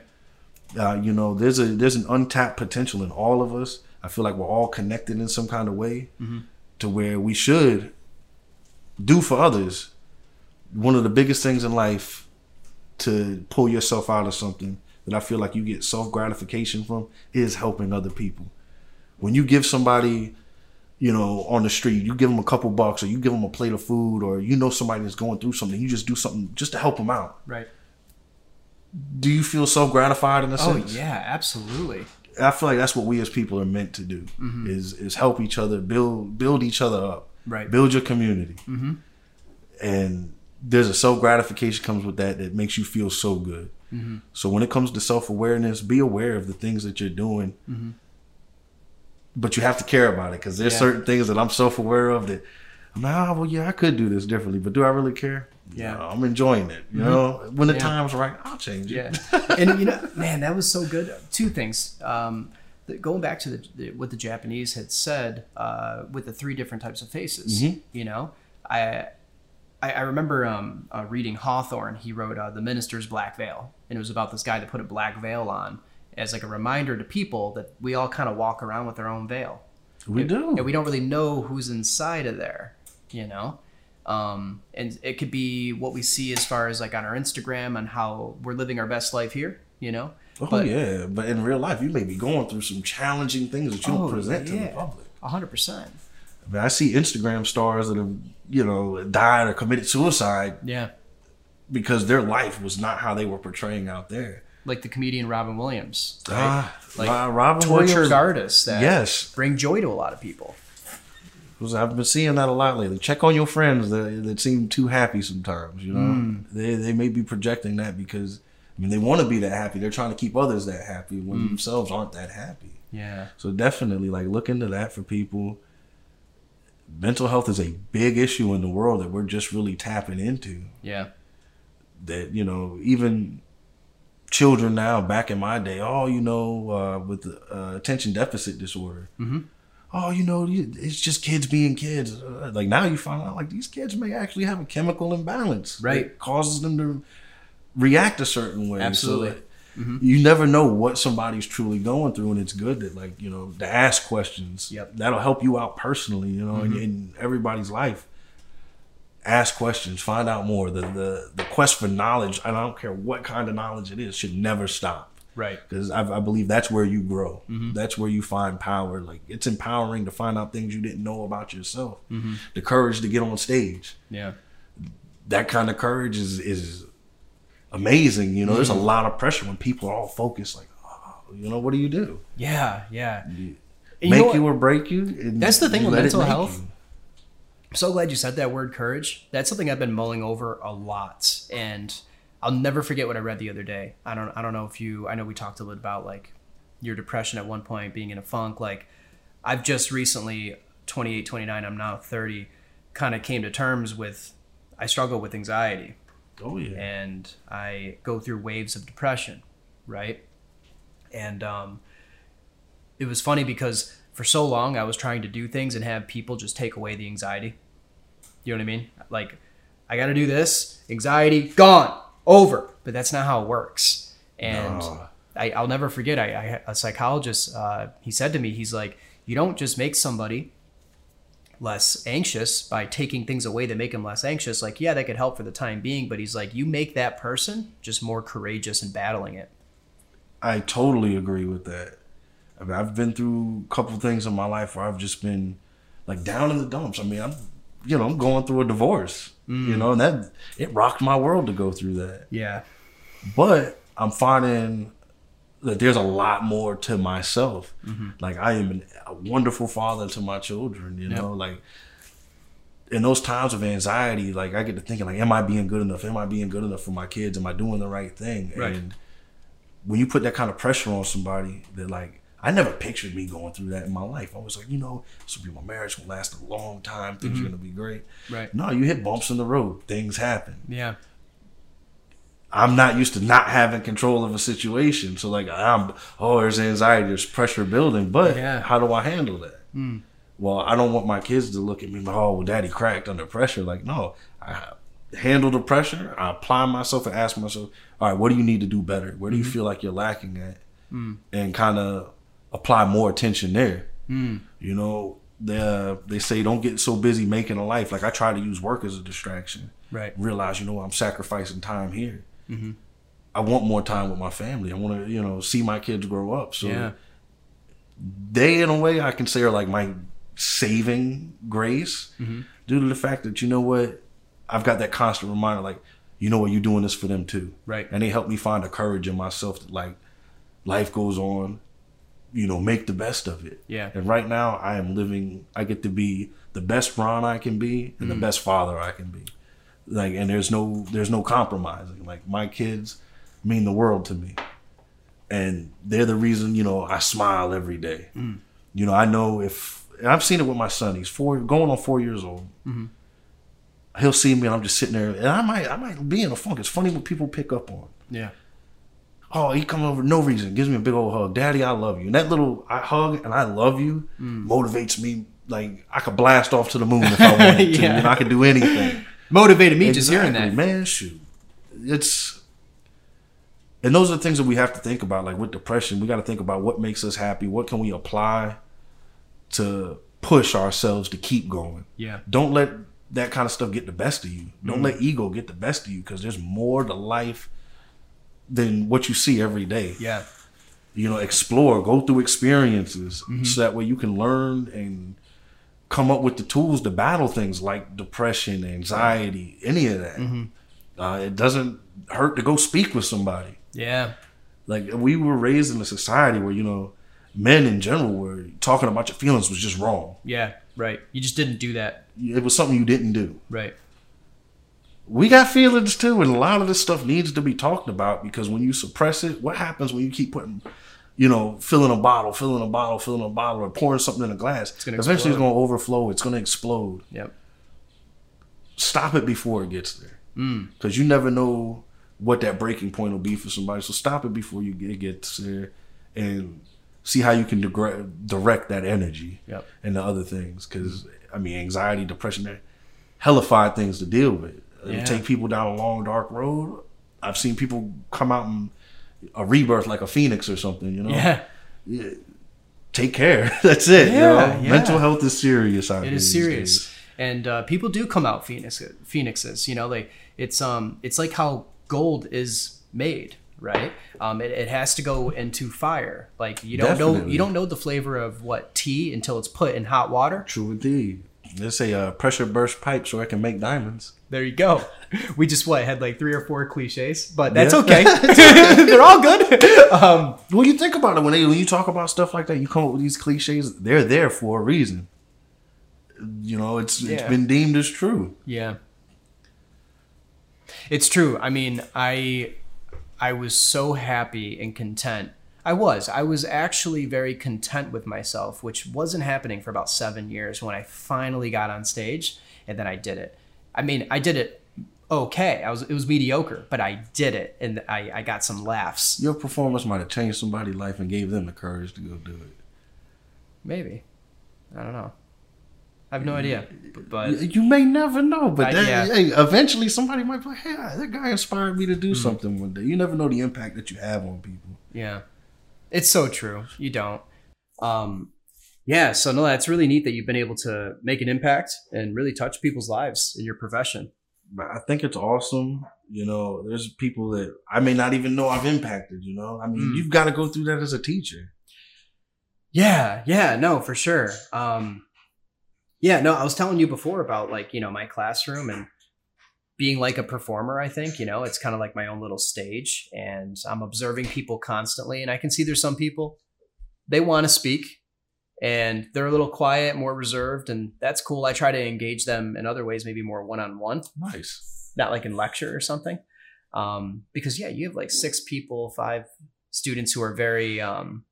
uh, you know there's a there's an untapped potential in all of us. I feel like we're all connected in some kind of way to where we should do for others. One of the biggest things in life to pull yourself out of something that i feel like you get self gratification from is helping other people when you give somebody you know on the street you give them a couple bucks or you give them a plate of food or you know somebody that's going through something you just do something just to help them out. Right. do you feel self gratified in a Oh sense? yeah, absolutely. I feel like that's what we as people are meant to do mm-hmm. is is help each other build build each other up. Right. build your community. Mm-hmm. And there's a self gratification comes with that that makes you feel so good. Mm-hmm. So when it comes to self awareness be aware of the things that you're doing but you have to care about it because there's Yeah. certain things that I'm self aware of that I'm like oh well yeah I could do this differently but do I really care Yeah. No, I'm enjoying it you know when the Yeah. time's right I'll change it Yeah, and you know, man, that was so good. Two things. Um, going back to the, the what the Japanese had said uh, with the three different types of faces. Mhm. You know, I I, I remember um, uh, reading Hawthorne. He wrote uh, "The Minister's Black Veil," and it was about this guy that put a black veil on as like a reminder to people that we all kind of walk around with our own veil. we do and we don't really know who's inside of there you know um, and it could be what we see as far as like on our instagram and how we're living our best life here you know Oh But- yeah, but in real life, you may be going through some challenging things that you Oh, don't present to the yeah. public. 100% I, mean, I see Instagram stars that have, you know, died or committed suicide yeah because their life was not how they were portraying out there. Like the comedian robin williams right? Ah, like Ro- Robin tortured Williams- artists that Yes, bring joy to a lot of people I've been seeing that a lot lately. Check on your friends that, that seem too happy sometimes. You know, Hmm. they they may be projecting that because I mean they want to be that happy. They're trying to keep others that happy when Hmm. themselves aren't that happy. yeah So definitely, like, look into that for people. Mental health is a big issue in the world that we're just really tapping into. yeah That you know, even children now, back in my day, oh, you know, uh, with uh, attention deficit disorder. Mhm. Oh, you know, it's just kids being kids. Uh, Like now, you find out like these kids may actually have a chemical imbalance, Right. that causes them to react a certain way. So Absolutely. you never know what somebody's truly going through and it's good that like you know to ask questions Yep. that'll help you out personally you know in, in everybody's life ask questions find out more the, the the quest for knowledge and i don't care what kind of knowledge it is should never stop right because I, I believe that's where you grow mm-hmm. that's where you find power like it's empowering to find out things you didn't know about yourself mm-hmm. the courage to get on stage yeah that kind of courage is is amazing. You know, there's a mm-hmm. lot of pressure when people are all focused. Like, oh, you know, what do you do? yeah yeah You make know you, or break you. That's the thing with mental health. you. I'm so glad you said that word courage. That's something I've been mulling over a lot, and I'll never forget what I read the other day. I don't I don't know if you I know we talked a little about like your depression at one point being in a funk. Like I've just recently 28, 29. I'm now 30. Kind of came to terms with I struggle with anxiety Oh yeah. and I go through waves of depression, right? And um, it was funny because for so long I was trying to do things and have people just take away the anxiety. You know what I mean? Like, I got to do this, anxiety gone, over. But that's not how it works. And No. I, I'll never forget. I, I a psychologist. Uh, he said to me, he's like, you don't just make somebody less anxious by taking things away that make them less anxious. Like, yeah, that could help for the time being, but he's like, you make that person just more courageous in battling it. I totally agree with that. I mean, I've been through a couple things in my life where I've just been like down in the dumps. I mean, I'm, you know, I'm going through a divorce, you know, and that it rocked my world to go through that. Yeah. But I'm finding that there's a lot more to myself. Mm-hmm. Like I am an, a wonderful father to my children, you know, like in those times of anxiety, like I get to thinking like, am I being good enough? Am I being good enough for my kids? Am I doing the right thing? Right. And when you put that kind of pressure on somebody that like I never pictured me going through that in my life. I was like, you know, this will be my marriage will last a long time. Things are mm-hmm. gonna be great. Right. No, you hit bumps in the road. Things happen. Yeah. I'm not used to not having control of a situation. So like I'm oh there's anxiety, there's pressure building, but Yeah. how do I handle that? Mm. Well, I don't want my kids to look at me like, oh well, daddy cracked under pressure. Like, no. I handle the pressure, I apply myself and ask myself, all right, what do you need to do better? Where do you mm-hmm. feel like you're lacking at? Mm. And kind of apply more attention there. Hmm. You know, they uh, they say don't get so busy making a life. Like I try to use work as a distraction Right. realize, you know, I'm sacrificing time here. Mm-hmm. I want more time with my family. I want to, you know, see my kids grow up. So Yeah. they, in a way, I can say are like my saving grace mm-hmm. due to the fact that, you know what, I've got that constant reminder, like, you know what, you're doing this for them too. Right. And they help me find a courage in myself that, like, life goes on, you know, make the best of it. Yeah. And right now, I am living, I get to be the best Ron I can be and the mm. best father I can be. Like and there's no there's no compromising. Like my kids mean the world to me. And they're the reason you know i smile every day. Mm. You know i know if and i've seen it with my son. He's four going on four years old. Mm-hmm. He'll see me and i'm just sitting there and i might i might be in a funk. It's funny what people pick up on. Yeah. Oh, he come over no reason, gives me a big old hug. Daddy, I love you. And that little I hug and I love you motivates me. Like I could blast off to the moon if I wanted to. Yeah. And I could do anything. Motivated me just hearing that. man. Shoot, it's and those are the things that we have to think about. Like with depression, we got to think about what makes us happy. What can we apply to push ourselves to keep going? Yeah. Don't let that kind of stuff get the best of you. Don't Mm-hmm. let ego get the best of you because there's more to life than what you see every day. Yeah. You know, explore, go through experiences Mm-hmm. so that way you can learn and come up with the tools to battle things like depression, anxiety, any of that. Mm-hmm. Uh, it doesn't hurt to go speak with somebody. Yeah. Like we were raised in a society where you know men in general were talking about your feelings was just wrong. Yeah. Right. You just didn't do that. It was something you didn't do. Right. We got feelings too, and a lot of this stuff needs to be talked about because when you suppress it, what happens when you keep putting, you know, filling a bottle, filling a bottle, filling a bottle, or pouring something in a glass? It's gonna Eventually, explode. it's going to overflow. It's going to explode. Yep. Stop it before it gets there, Mm. because you never know what that breaking point will be for somebody. So stop it before you get, it gets there, and see how you can digre- direct that energy Yep. into other things. Because I mean, anxiety, depression, they're hellified things to deal with. It'll Yeah. take people down a long, dark road. I've seen people come out and a rebirth like a phoenix or something. You know, Yeah. take care. That's it. you Yeah, know? yeah. mental health is serious. Out It is serious, days. and uh, people do come out phoenix, phoenixes. You know, like it's um, it's like how gold is made, right? Um, it, it has to go into fire. Like you don't know, you don't know the flavor of what tea until it's put in hot water. True indeed. They say uh, pressure burst pipe so I can make diamonds. There you go. We just what had like three or four cliches, but that's Yeah. okay. They're all good. Um, Well, you think about it when they when you talk about stuff like that, you come up with these cliches. They're there for a reason. you know, it's it's been deemed as true. Yeah. It's true. I mean, I I was so happy and content. I was. I was actually very content with myself, which wasn't happening for about 7 years when I finally got on stage and then I did it. I mean, I did it okay. I was it was mediocre, but I did it and I I got some laughs. Your performance might have changed somebody's life and gave them the courage to go do it. Maybe. I don't know. I have no idea. But, You- may never know, but Uh, that, yeah. hey, eventually somebody might be like, "Hey, that guy inspired me to do Mm-hmm. something one day." You never know the impact that you have on people. Yeah. It's so true. You don't. Um yeah, so no, that's really neat that you've been able to make an impact and really touch people's lives in your profession. I think it's awesome. You know, there's people that I may not even know I've impacted. You know, I mean, Mm. you've got to go through that as a teacher. Yeah, yeah, no, for sure. Um yeah, no, I was telling you before about like, you know, my classroom and being like a performer, I think, you know, it's kind of like my own little stage and I'm observing people constantly and I can see there's some people they want to speak and they're a little quiet, more reserved and that's cool. I try to engage them in other ways, maybe more one-on-one. Nice. not like in lecture or something. Um, because yeah, you have like six people, five students who are very um,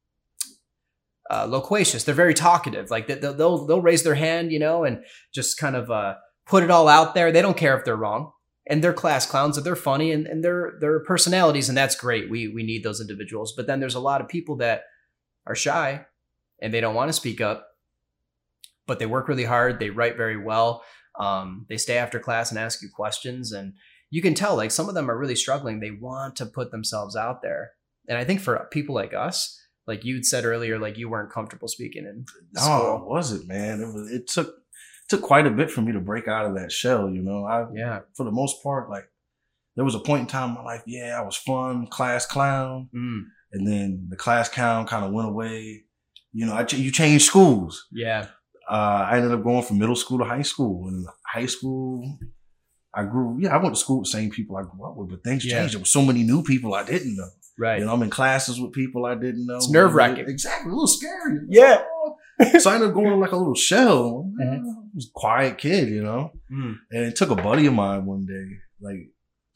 uh, loquacious. They're very talkative. Like they- they'll, they'll they'll raise their hand, you know, and just kind of uh, put it all out there. They don't care if they're wrong. And they're class clowns, and they're funny, and, and they're they're personalities, and that's great. We we need those individuals. But then there's a lot of people that are shy, and they don't want to speak up, but they work really hard. They write very well. Um, they stay after class and ask you questions, and you can tell like some of them are really struggling. They want to put themselves out there, and I think for people like us, like you'd said earlier, like you weren't comfortable speaking in Oh, school. was it, man? It was. It took took quite a bit for me to break out of that shell. You know, I Yeah. for the most part, like there was a point in time in my life. Yeah, I was fun, class clown, Mm, and then the class clown kind of went away. You know, I ch- you changed schools. yeah. Uh, I ended up going from middle school to high school. And high school, I grew. Yeah, I went to school with the same people I grew up with, but things Yeah. changed. There were so many new people I didn't know. Right. You know, I'm in classes with people I didn't know. It's nerve-wracking. Exactly, a little scary. Yeah. so I ended up going like a little shell. Mhm. I was a quiet kid, you know. Mm, And it took a buddy of mine one day, like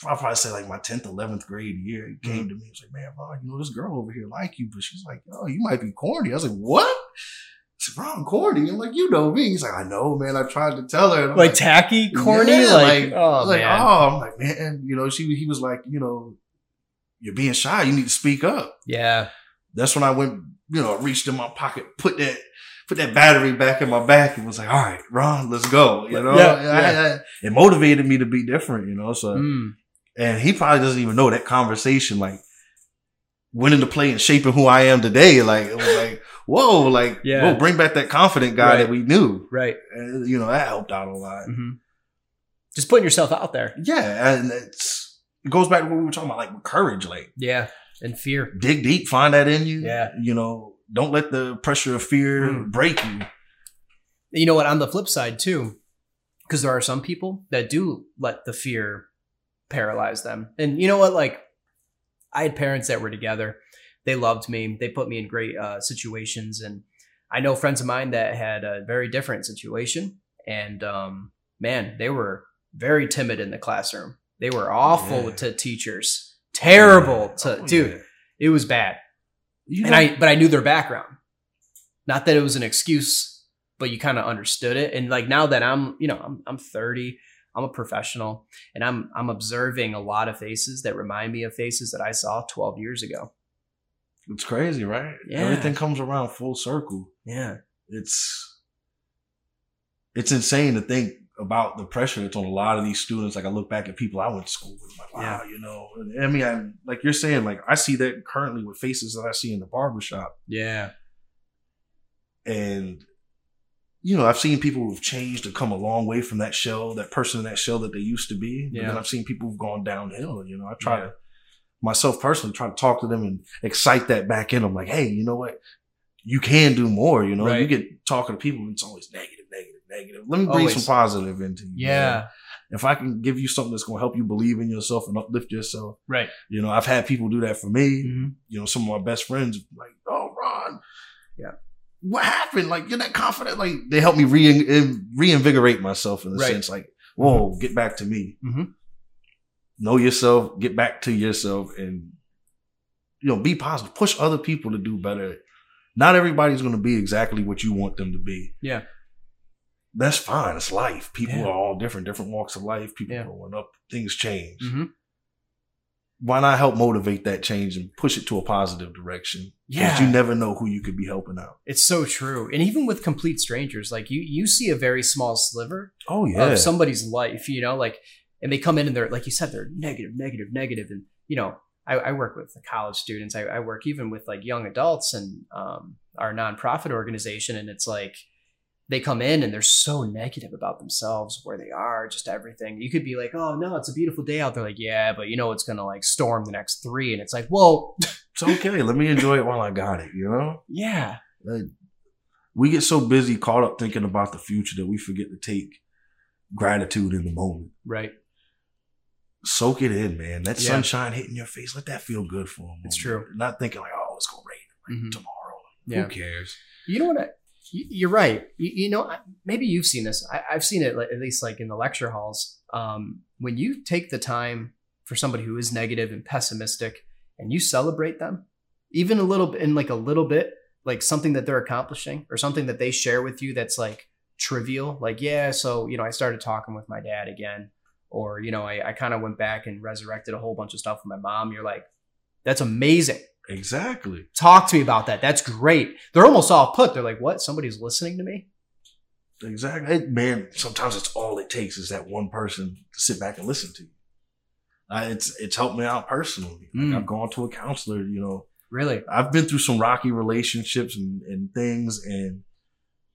I'll probably say like my tenth, eleventh grade year. He came to me. He was like, "Man, Ron, you know this girl over here like you, but she's like, oh, you might be corny." I was like, "What?" I said, "Ron, corny." I'm like, "You know me." He's like, "I know, man. I tried to tell her." I'm like tacky, corny, yeah, like, oh like, man. oh, I'm like, man, you know, she he was like, you know, you're being shy. You need to speak up. Yeah. That's when I went, you know, reached in my pocket, put that, put that battery back in my back, and was like, all right, Ron, let's go. You know, Yeah, I- I- it motivated me to be different. You know, so Mm, and he probably doesn't even know that conversation like went into play and shaping who I am today. Like it was like, whoa, like Yeah. whoa, bring back that confident guy Right. that we knew. right. And, you know, that helped out a lot. hmm Just putting yourself out there. Yeah, and it's it goes back to what we were talking about, like with courage. Like Yeah. And fear. dig deep, find that in you. Yeah. You know, don't let the pressure of fear Mm. break you. you know what on the flip side too because there are some people that do let the fear paralyze them. And you know what? Like i had parents that were together. They loved me. They put me in great uh, situations. And i know friends of mine that had a very different situation. And um, man they were very timid in the classroom. They were awful Yeah. to teachers. Terrible to Oh, dude yeah. it was bad. You and know- I but I knew their background. Not that it was an excuse, but you kind of understood it. And like now that I'm, you know, I'm I'm 30, I'm a professional, and I'm I'm observing a lot of faces that remind me of faces that I saw 12 years ago. it's crazy, right? Yeah. Everything comes around full circle. Yeah. It's it's insane to think about the pressure that's on a lot of these students. Like I look back at people I went to school with, like, wow, you know. And I mean, I, like you're saying, like I see that currently with faces that I see in the barbershop. Yeah. And you know, I've seen people who've changed and come a long way from that shell, that person in that shell that they used to be. But Yeah. then I've seen people who've gone downhill. You know, I try Yeah. to myself personally try to talk to them and excite that back in them. Like, hey, you know what? You can do more. You know, you Right. get talking to people, it's always negative, negative, negative. Let me bring Always. some positive into you. Yeah. man. If I can give you something that's going to help you believe in yourself and uplift yourself, Right. you know, I've had people do that for me hmm you know, some of my best friends like, oh, Ron. Yeah. What happened? Like you're not confident. Like they help me re- reinvigorate myself in the Right. sense, like, whoa, get back to me. Mhm. Know yourself, get back to yourself, and you know, be positive. Push other people to do better. Not everybody's going to be exactly what you want them to be. Yeah. That's fine. It's life. People Yeah. are all different, different walks of life. People Yeah. growing up, things change. Mm-hmm. Why not help motivate that change and push it to a positive direction? Yeah. you never know who you could be helping out. It's so true. And even with complete strangers, like you you see a very small sliver Oh yeah. of somebody's life, you know, like and they come in and they're like you said, they're negative, negative, negative. And you know, I, I work with the college students. I, I work even with like young adults and um, our nonprofit organization, and it's like they come in and they're so negative about themselves, where they are, just everything. You could be like, "Oh no, it's a beautiful day out there." Like, yeah, but you know it's gonna like storm the next three, and it's like, well, it's okay. Let me enjoy it while I got it. You know. yeah, Like, we get so busy caught up thinking about the future that we forget to take gratitude in the moment. right, Soak it in, man. That Yeah. sunshine hitting your face, let that feel good for a moment. It's true. Not thinking like, oh, it's gonna rain Mhm. tomorrow. yeah. Who cares? You know what? I, you're right. You, know, maybe you've seen this. I, I've seen it at least like in the lecture halls. Um, when you take the time for somebody who is negative and pessimistic, and you celebrate them, even a little bit, in like a little bit, like something that they're accomplishing or something that they share with you that's like trivial. Like, yeah, so you know, I started talking with my dad again, or you know, I, I kind of went back and resurrected a whole bunch of stuff with my mom. You're like, that's amazing Exactly. talk to me about that. That's great. They're almost off put. They're like, what? Somebody's listening to me? Exactly. It- man, sometimes it's all it takes is that one person to sit back and listen to you. Uh, it's it's helped me out personally. Like Mm. I've gone to a counselor, you know, Really? I've been through some rocky relationships and, and things, and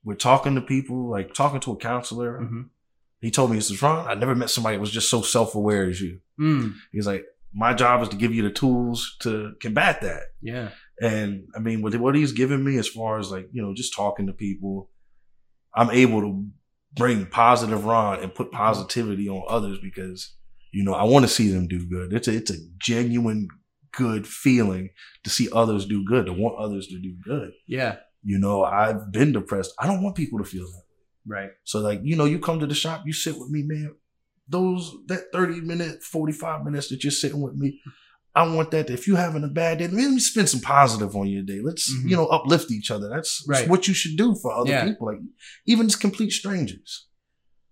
we're talking to people, like talking to a counselor. Mm-hmm. He told me, he says, Ron, I never met somebody that was just so self aware as you. Mm. He's like, my job is to give you the tools to combat that. Yeah. And I mean, with what he's given me as far as like, you know, just talking to people, I'm able to bring positive Ron and put positivity on others because, you know, I want to see them do good. It's a, it's a genuine good feeling to see others do good, to want others to do good. Yeah. You know, I've been depressed. I don't want people to feel that. Right. So like, you know, you come to the shop, you sit with me, man. Those that 30 minute, 45 minutes that you're sitting with me, I want that. If you're having a bad day, let me spend some positive on your day. Let's, Mhm. you know, uplift each other. That's, that's Right. what you should do for other Yeah. people. Like even just complete strangers.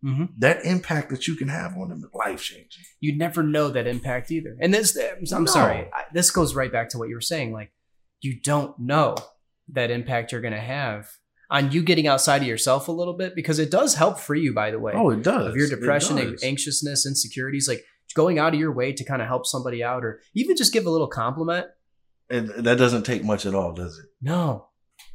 Mm-hmm. That impact that you can have on them is life changing. You never know that impact either. And this, I'm No. sorry, I, this goes right back to what you were saying. Like, you don't know that impact you're going to have on you getting outside of yourself a little bit because it does help free you, by the way. Oh, it does. of your depression, and anxiousness, insecurities, like going out of your way to kind of help somebody out or even just give a little compliment. And that doesn't take much at all, does it? No.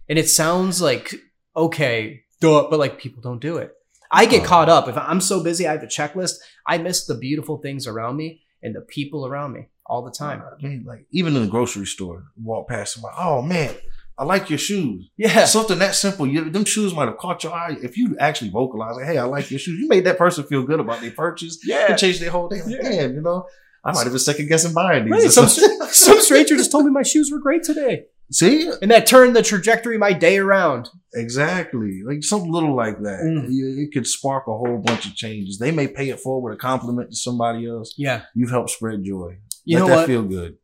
And it sounds like, okay, duh, but like people don't do it. I get Oh. caught up. If I'm so busy, I have a checklist. I miss the beautiful things around me and the people around me all the time. I mean, like even in the grocery store, walk past somebody. Oh man, I like your shoes. Yeah. Something that simple. You, them shoes might have caught your eye. If you actually vocalize, like, "Hey, I like your shoes," you made that person feel good about their purchase. Yeah. It changed their whole day. Like, Yeah. damn, you know, I might have been second guessing buying these. Right, some, some stranger just told me my shoes were great today. See, And that turned the trajectory of my day around. exactly, like something little like that. Mm. You- It could spark a whole bunch of changes. They may pay it forward a compliment to somebody else. Yeah. You've helped spread joy. You Let know that what? feel good.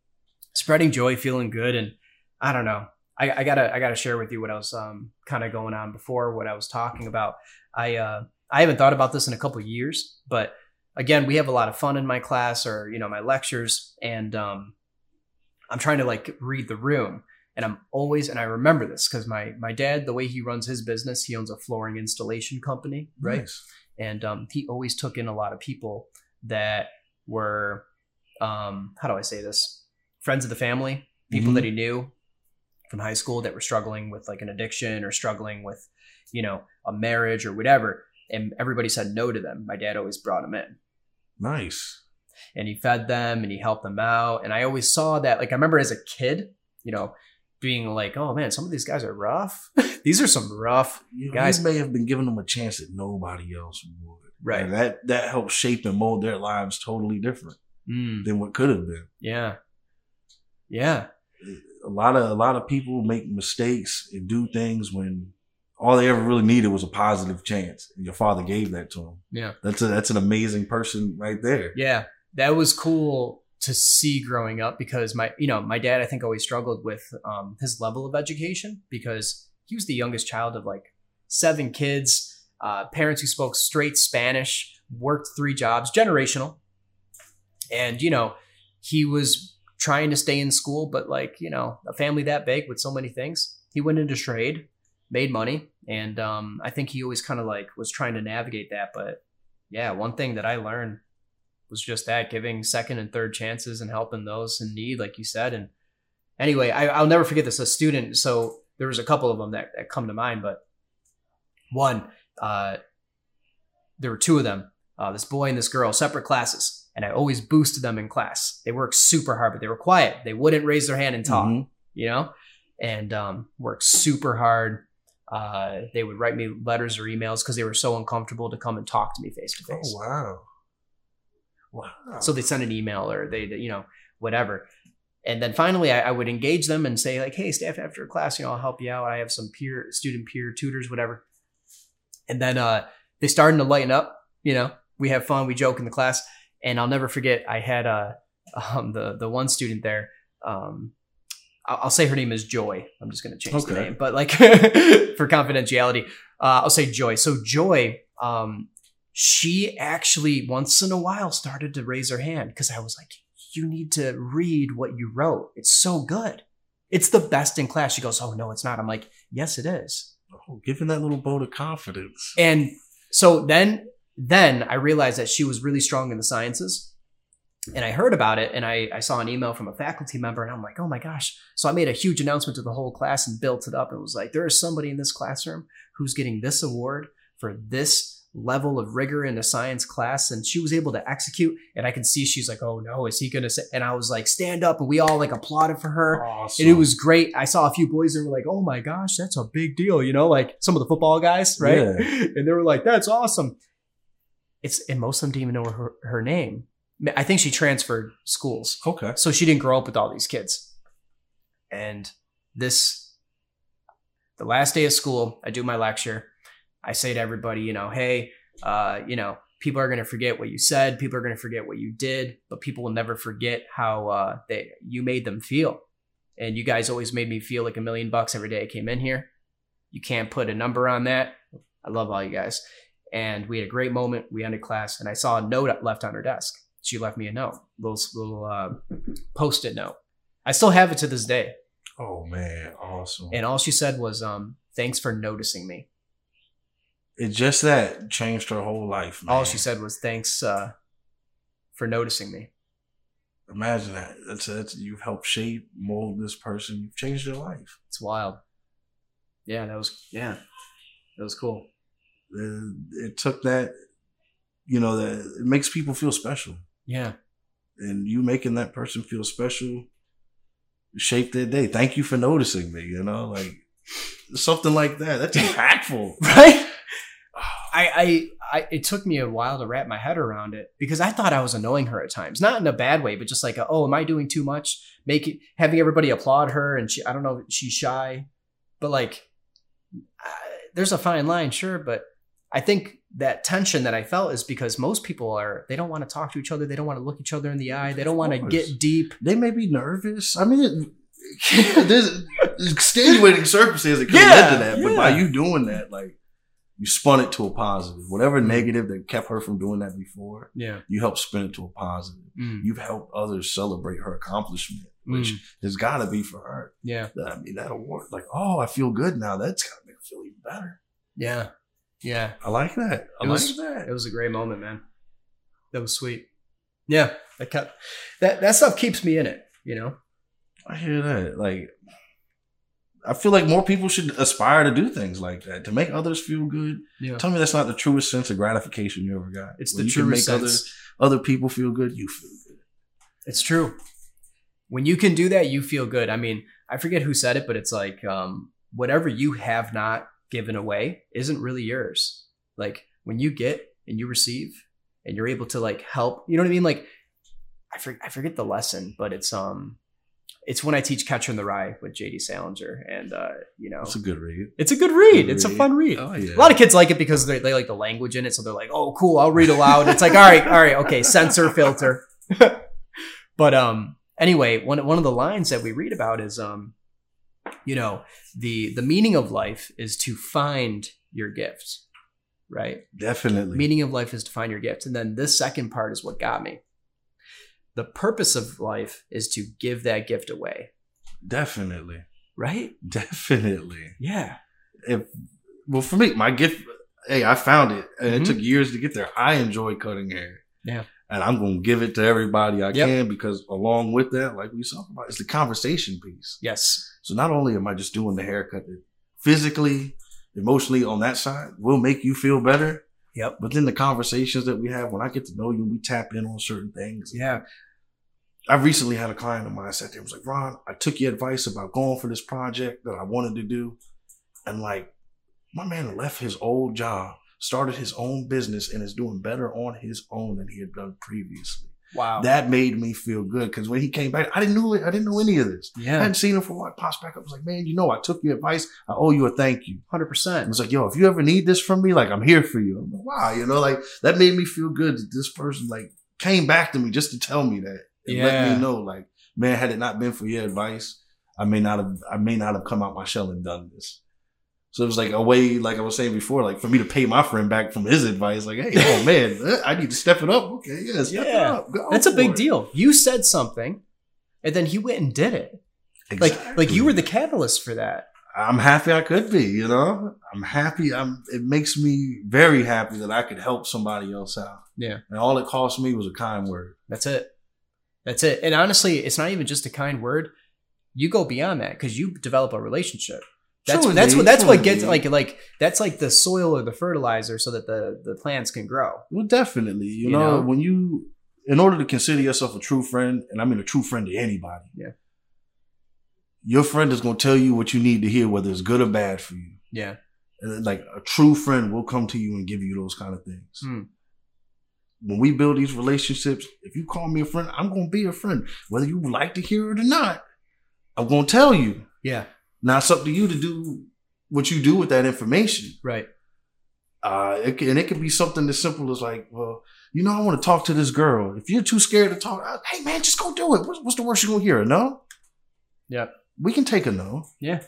spreading joy, feeling good, and I don't know. I, I gotta I gotta share with you what I was um, kind of going on before what I was talking about. I uh, I haven't thought about this in a couple of years, but again, we have a lot of fun in my class or you know my lectures, and um, I'm trying to like read the room, and I'm always and I remember this because my my dad, the way he runs his business, he owns a flooring installation company, right? Nice. and um, he always took in a lot of people that were um, how do i say this friends of the family people Mhm. that he knew from high school that were struggling with like an addiction or struggling with you know a marriage or whatever and everybody said no to them my dad always brought them in Nice. and he fed them and he helped them out and i always saw that like i remember as a kid you know being like oh man some of these guys are rough these are some rough You know, Guys- may have been giving them a chance that nobody else would. Right. And that that helps shape and mold their lives totally different Mm, than what could have been. yeah yeah a lot of a lot of people make mistakes and do things when all they ever really needed was a positive chance. And your father gave that to them. Yeah. That's a that's an amazing person right there. Yeah, that was cool to see growing up because my, you know, my dad I think always struggled with um, his level of education because he was the youngest child of like seven kids, uh, parents who spoke straight Spanish, worked three jobs, generational, and you know, he was trying to stay in school, but like you know, a family that big with so many things, he went into trade, made money, and um, I think he always kind of like was trying to navigate that, but yeah, one thing that I learned was just that giving second and third chances and helping those in need, like you said. And anyway, I, I'll never forget this. A student, so there was a couple of them that, that come to mind, but one, uh, there were two of them, uh, this boy and this girl, separate classes. And I always boosted them in class. They worked super hard, but they were quiet. They wouldn't raise their hand and talk, Mhm. you know, and um, worked super hard. Uh, they would write me letters or emails because they were so uncomfortable to come and talk to me face to face. Oh wow. Wow. So they send an email or they, you know, whatever. And then finally, I, I would engage them and say like, "Hey, staff, after class, you know, I'll help you out. I have some peer, student peer tutors, whatever." And then uh, they started to lighten up. You know, we have fun, we joke in the class, and I'll never forget. I had uh, um, the the one student there. Um, I'll, I'll say her name is Joy. I'm just going to change the name, but like for confidentiality, uh, I'll say Joy. So Joy, um, she actually once in a while started to raise her hand because I was like, "You need to read what you wrote. It's so good. It's the best in class." She goes, "Oh no, it's not." I'm like, "Yes, it is." Oh, giving that little boat of confidence. And so then then I realized that she was really strong in the sciences. And I heard about it and I, I saw an email from a faculty member and I'm like, oh my gosh. So I made a huge announcement to the whole class and built it up and was like, there is somebody in this classroom who's getting this award for this level of rigor in a science class. And she was able to execute. And I can see she's like, oh no, is he gonna say and I was like, stand up, and we all like applauded for her. Awesome. And it was great. I saw a few boys that were like, "Oh my gosh, that's a big deal," you know, like some of the football guys, right? Yeah. And they were like, "That's awesome." It's and most of them didn't even know her, her name. I think she transferred schools, okay. so she didn't grow up with all these kids. And this, the last day of school, I do my lecture. I say to everybody, you know, hey, uh, you know, people are going to forget what you said. People are going to forget what you did, but people will never forget how uh, they you made them feel. And you guys always made me feel like a million bucks every day I came in here. You can't put a number on that. I love all you guys. And we had a great moment. We ended class, and I saw a note left on her desk. She left me a note, little little uh, post-it note. I still have it to this day. Oh man, awesome. And all she said was, um, "Thanks for noticing me." it just that changed her whole life. Man. All she said was, "Thanks uh, for noticing me." Imagine that. That's, that's you've helped shape, mold this person. You've changed their life. It's wild. Yeah, that was yeah, that was cool. Uh, It took that. You know that it makes people feel special, Yeah, and you making that person feel special shaped their day. Thank you for noticing me. You know, like something like that. That's impactful. right. I, I, I, it took me a while to wrap my head around it because I thought I was annoying her at times, not in a bad way, but just like, a, oh, am I doing too much? Making having everybody applaud her, and she, I don't know, she's shy, but like, I, there's a fine line, sure, but I think that tension that I felt is because most people are they don't want to talk to each other, they don't want to look each other in the eye, they don't want to get deep. They may be nervous. I mean, it, there's extenuating circumstances that could Yeah, lead to that. But by you doing that, like you spun it to a positive. Whatever negative that kept her from doing that before, Yeah. you helped spin it to a positive. Mm. You've helped others celebrate her accomplishment, which Mm. has got to be for her. Yeah. I mean, that award, like, oh, I feel good now. That's got to make her feel even better. Yeah. Yeah. I like that. I It like was- that. It was a great moment, man. That was sweet. Yeah, that kept that that stuff keeps me in it. You know. I hear that. Like, I feel like more people should aspire to do things like that to make others feel good. Yeah. Tell me that's not the truest sense of gratification you ever got. It's When the truest make sense. other other people feel good. You feel good. It's true. When you can do that, you feel good. I mean, I forget who said it, but it's like um, whatever you have not given away isn't really yours. Like when you get and you receive and you're able to like help, you know what I mean? Like I, for, I forget the lesson, but it's um, it's when I teach Catcher in the Rye with JD Salinger, and uh, you know, It's a good read. it's a good read. Good It's a fun read. Oh yeah. A lot of kids like it because they, they like the language in it, so they're like, "Oh, cool, I'll read aloud." It's like, all right, all right, okay, censor filter. but um, anyway, one one of the lines that we read about is um, you know, the the meaning of life is to find your gift, right? Definitely. meaning of life is to find your gift, and then this second part is what got me. The purpose of life is to give that gift away, Definitely. right? Definitely. Yeah, If well, for me, my gift. Hey, I found it, and Mhm. it took years to get there. I enjoy cutting hair. Yeah. And I'm gonna give it to everybody I Yep. can because along with that, like we talked about, it's the conversation piece. yes, So not only am I just doing the haircut, physically, emotionally on that side will make you feel better. Yep. But then the conversations that we have when I get to know you, we tap in on certain things. yeah, I recently had a client of mine sat there and was like, Ron, I took your advice about going for this project that I wanted to do. And like, my man left his old job, started his own business, and is doing better on his own than he had done previously. Wow, That made me feel good because when he came back, I didn't know it. I didn't know any of this. Yeah. I yeah, hadn't seen him for a while. Pops back up. I was like, man, you know, I took your advice. I owe you a thank you. 100%. I was like, yo, if you ever need this from me, like, I'm here for you. I'm like, wow, you know, like that made me feel good that this person like came back to me just to tell me that and let me know, like, man, had it not been for your advice, I may not have, I may not have come out my shell and done this. So it was like a way, like I was saying before, like for me to pay my friend back from his advice, like, hey, oh man, I need to step it up. Okay, yeah, step it Yeah. up. Go That's a big it. deal. You said something, and then he went and did it. Like, like you were the catalyst for that. I'm happy I could be, you know. I'm happy. I'm. It makes me very happy that I could help somebody else out. Yeah. And all it cost me was a kind word. That's it. That's it. And honestly, it's not even just a kind word. You go beyond that because you develop a relationship. That's that's what that's what gets indeed. like like that's like the soil or the fertilizer so that the the plants can grow. Well, definitely. You, You know, know? when you, in order to consider yourself a true friend, and I mean a true friend to anybody. Yeah. Your friend is going to tell you what you need to hear, whether it's good or bad for you. Yeah. And then, like a true friend will come to you and give you those kind of things. Hmm. When we build these relationships, if you call me a friend, I'm going to be a friend, whether you like to hear it or not. I'm going to tell you. Yeah. Now it's up to you to do what you do with that information. Right. Uh, it can, and it could be something as simple as like, well, you know, I want to talk to this girl. If you're too scared to talk, uh, hey man, just go do it. What's, what's the worst you're gonna hear? A no? Yeah. We can take a no. Yeah.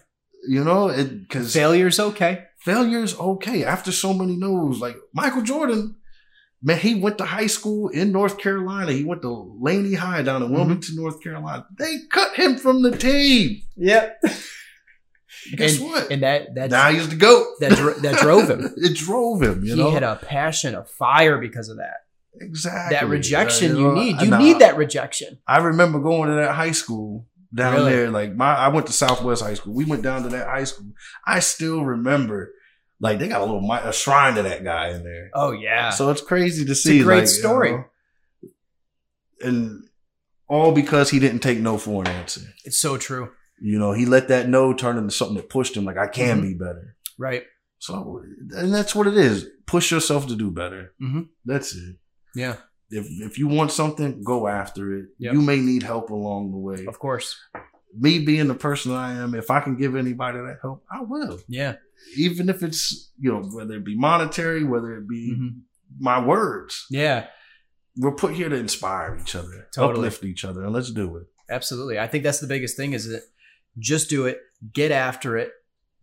You know, it because Failure's okay. failure is okay after so many no's. Like Michael Jordan, man, he went to high school in North Carolina. He went to Laney High down in Wilmington, North Carolina. They cut him from the team. Yep. Guess and, what? And that that now he's the goat. that that drove him. it drove him. You he know had a passion, a fire because of that. exactly That rejection you know, need. You I- need that rejection. I remember going to that high school down Really? there. Like my, I went to Southwest High School. We went down to that high school. I still remember, like they got a little a shrine to that guy in there. Oh yeah. So it's crazy to see. great like, you story. know, and all because he didn't take no for an answer. it's so true. You know, he let that no turn into something that pushed him. Like I can Mhm. be better. Right. So, and that's what it is. Push yourself to do better. Mhm. That's it. Yeah. If if you want something, go after it. Yep. You may need help along the way. Of course. Me being the person I am, if I can give anybody that help, I will. Yeah. Even if it's you know whether it be monetary, whether it be Mhm. my words. Yeah. We're put here to inspire each other, Totally. uplift each other, and let's do it. Absolutely. I think that's the biggest thing is that just do it, get after it,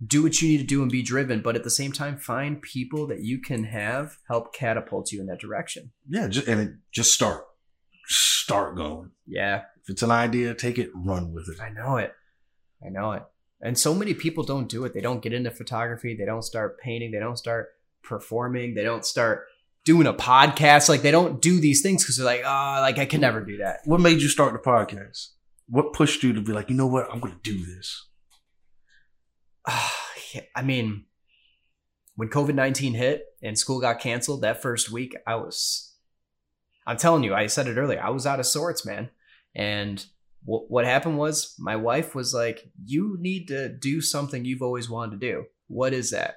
do what you need to do and be driven, but at the same time find people that you can have help catapult you in that direction. Yeah, just, and it, just start, start going. Yeah. If it's an idea, take it, run with it. I know it. I know it. And so many people don't do it. They don't get into photography. They don't start painting. They don't start performing. They don't start doing a podcast. Like they don't do these things because they're like, oh, like I can never do that. What made you start the podcast? What pushed you to be like, you know what, I'm going to do this? Yeah, I mean, when COVID 19 hit and school got canceled that first week, I was, I'm telling you, I said it earlier, I was out of sorts, man. And what happened was my wife was like, you need to do something you've always wanted to do. What is that?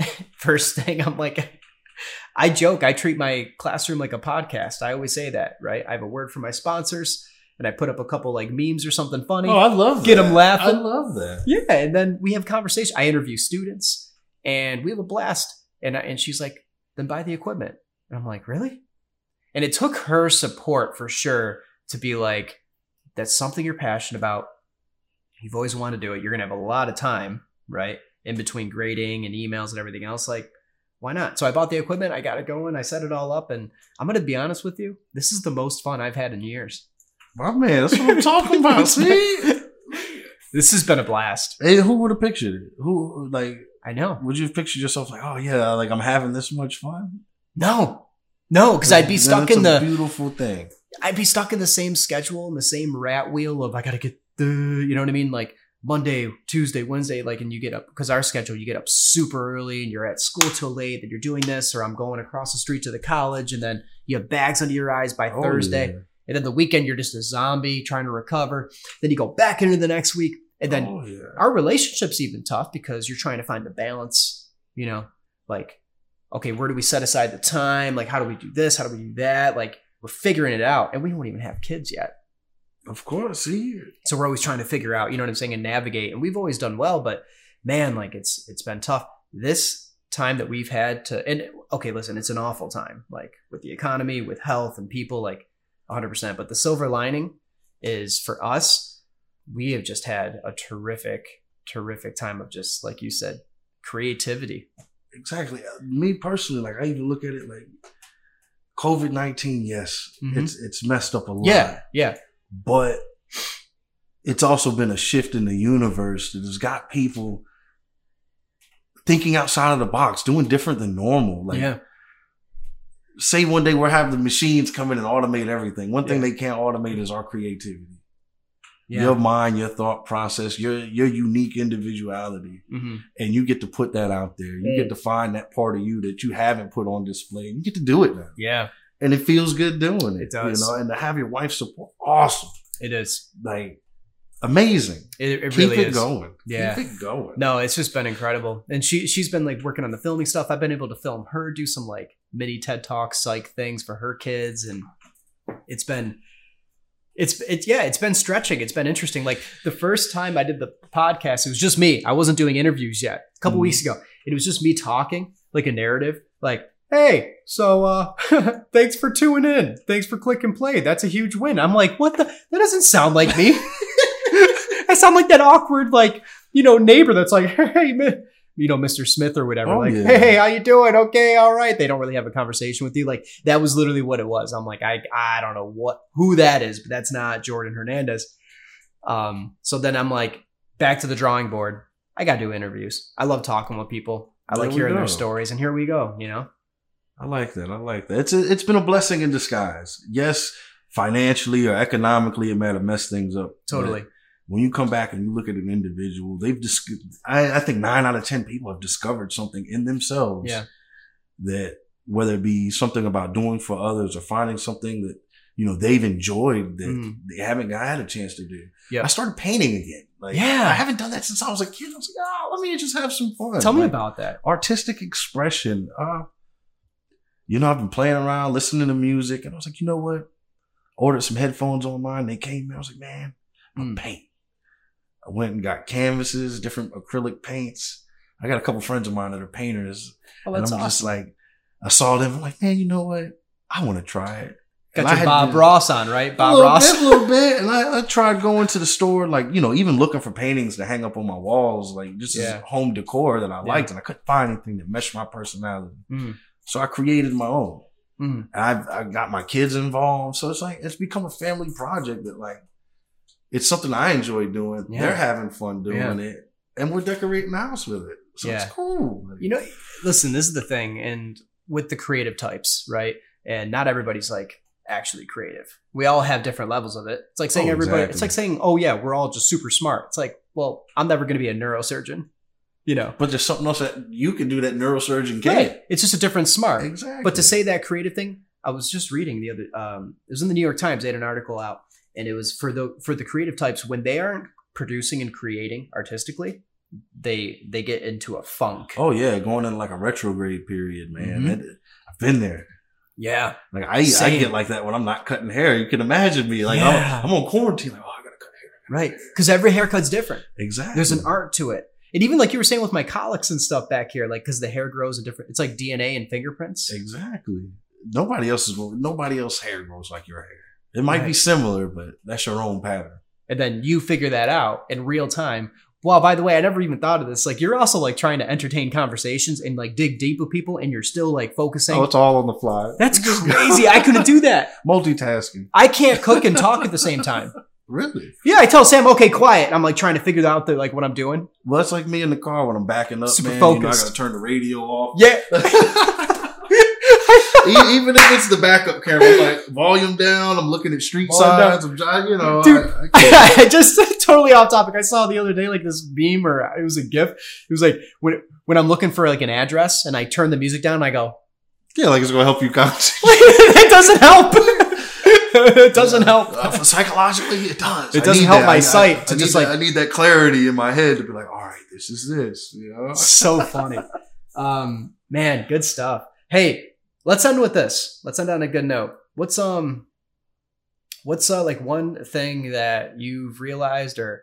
first thing, I'm like, I joke, I treat my classroom like a podcast. I always say that, right? I have a word for my sponsors. And I put up a couple like memes or something funny. Oh, I love Get them laughing. I love that. Yeah, and then we have conversation. I interview students, and we have a blast. And I, and she's like, "Then buy the equipment." And I'm like, "Really?" And it took her support for sure to be like, "That's something you're passionate about. You've always wanted to do it. You're gonna have a lot of time, right, in between grading and emails and everything else. Like, why not?" So I bought the equipment. I got it going. I set it all up, and I'm gonna be honest with you. This is the most fun I've had in years. My man, that's what I'm talking about. See? This has been a blast. Hey, who would have pictured it? Who like I know. would you have pictured yourself like, oh yeah, like I'm having this much fun? No, no, because I'd be stuck in the beautiful thing. I'd be stuck in the same schedule and the same rat wheel of I gotta get the you know what I mean like Monday, Tuesday, Wednesday, like and you get up because our schedule you get up super early and you're at school till late, and you're doing this, or I'm going across the street to the college, and then you have bags under your eyes by Oh, Thursday, yeah. And then the weekend you're just a zombie trying to recover. Then you go back into the next week, and then oh, yeah. our relationship's even tough because you're trying to find the balance, you know, like, okay, where do we set aside the time? Like, how do we do this? How do we do that? Like, we're figuring it out and we don't even have kids yet. Of course, see. So we're always trying to figure out, you know what I'm saying, and navigate. And we've always done well, but man, like it's it's been tough. This time that we've had to and okay, listen, it's an awful time, like with the economy, with health and people, like 100 percent But the silver lining is for us, we have just had a terrific, terrific time of just like you said, creativity. Exactly. Uh, Me personally, like I even look at it like COVID nineteen. Yes, Mhm. it's it's messed up a lot. Yeah, yeah, but it's also been a shift in the universe that has got people thinking outside of the box, doing different than normal. Like, yeah, say one day we're having the machines come in and automate everything. One thing Yeah. they can't automate is our creativity, yeah. your mind, your thought process, your your unique individuality, Mhm. and you get to put that out there. You Mm. get to find that part of you that you haven't put on display. You get to do it now, yeah. and it feels good doing it. It does. you know. And to have your wife support, awesome, It is. like amazing. It, it Keep really it is. going. Yeah. Keep it going. No, it's just been incredible. And she she's been like working on the filming stuff. I've been able to film her do some like mini TED Talks psych things for her kids and it's been it's it's yeah, it's been stretching. It's been interesting. Like the first time I did the podcast, it was just me. I wasn't doing interviews yet. A couple Mhm. weeks ago. It was just me talking, like a narrative, like Hey, so uh thanks for tuning in. Thanks for clicking play. That's a huge win. I'm like, what the that doesn't sound like me. I sound like that awkward, like, you know, neighbor that's like, hey, man, you know, Mr. Smith or whatever. Oh, like, yeah. hey, how you doing? Okay, all right. They don't really have a conversation with you. Like, that was literally what it was. I'm like, I, I don't know what who that is, but that's not Jordan Hernandez. Um, so then I'm like, back to the drawing board. I gotta do interviews. I love talking with people. I There like hearing go. their stories, and here we go. You know, I like that. I like that. It's a, it's been a blessing in disguise. Yes, financially or economically, it might have messed things up. totally. When you come back and you look at an individual, they've dis- I, I think nine out of ten people have discovered something in themselves. Yeah. That whether it be something about doing for others or finding something that you know they've enjoyed that Mm. they haven't had a chance to do. Yeah. I started painting again. Like Yeah. I haven't done that since I was a kid. I was like, oh, let me just have some fun. Tell me about that. artistic expression. Uh, you know, I've been playing around, listening to music, and I was like, you know what? Ordered some headphones online. They came. I was like, man, I'm Mm. paint. I went and got canvases, different acrylic paints. I got a couple friends of mine that are painters, Oh, and I'm awesome. just like, I saw them. I'm like, man, you know what? I want to try it. Got I your had Bob to- Ross on, right? a Bob little Ross. bit, a little bit. And I, I tried going to the store, like, you know, even looking for paintings to hang up on my walls, like just Yeah. as home decor that I Yeah. liked. And I couldn't find anything that meshed my personality. Mm. So I created my own. Mm. And I've, I got my kids involved. So it's like, it's become a family project that, like, it's something I enjoy doing. Yeah. They're having fun doing Yeah. it. And we're decorating the house with it. So Yeah. it's cool. You know, listen, this is the thing, and with the creative types, right? And not everybody's like actually creative. We all have different levels of it. It's like saying Oh, everybody. exactly. It's like saying, oh yeah, we're all just super smart. It's like, well, I'm never going to be a neurosurgeon. You know, but there's something else that you can do that neurosurgeon can't. right? It's just a different smart. Exactly. But to say that creative thing, I was just reading the other. Um, it was in the New York Times. They had an article out, and it was for the for the creative types when they aren't producing and creating artistically, they they get into a funk. Oh yeah, going in like a retrograde period, man. Mhm. That- I've been there. Yeah. Like I, I get like that when I'm not cutting hair. You can imagine me like Yeah. I'm, I'm on quarantine. Like, oh, I gotta cut hair. Right. Because every haircut's different. Exactly. There's an art to it. And even like you were saying with my cowlicks and stuff back here, like because the hair grows a different, it's like DNA and fingerprints. Exactly. Nobody else is nobody else hair grows like your hair. It might be similar, but that's your own pattern. And then you figure that out in real time. Well, by the way, I never even thought of this. Like you're also like trying to entertain conversations and like dig deep with people and you're still like focusing. Oh, it's all on the fly. That's crazy. I couldn't do that. Multitasking. I can't cook and talk at the same time. Really? Yeah, I tell Sam, okay, quiet. I'm like trying to figure out the, like what I'm doing. Well, that's like me in the car when I'm backing up, Super man. You know, I gotta turn the radio off. Yeah. Even if it's the backup camera, I'm like volume down. I'm looking at street Volume down. signs. I'm trying, you know. Dude, I, I I just totally off topic. I saw the other day like this beam or it was a GIF. It was like when when I'm looking for like an address and I turn the music down and I go, yeah, like it's gonna help you concentrate. it doesn't help. it doesn't help. Uh, psychologically, it does. It doesn't help that. my I- I- sight I to need just, that- like- I need that clarity in my head to be like, all right, this is this. You know. so funny. Um, man, good stuff. Hey, let's end with this. Let's end on a good note. What's um, what's uh like one thing that you've realized or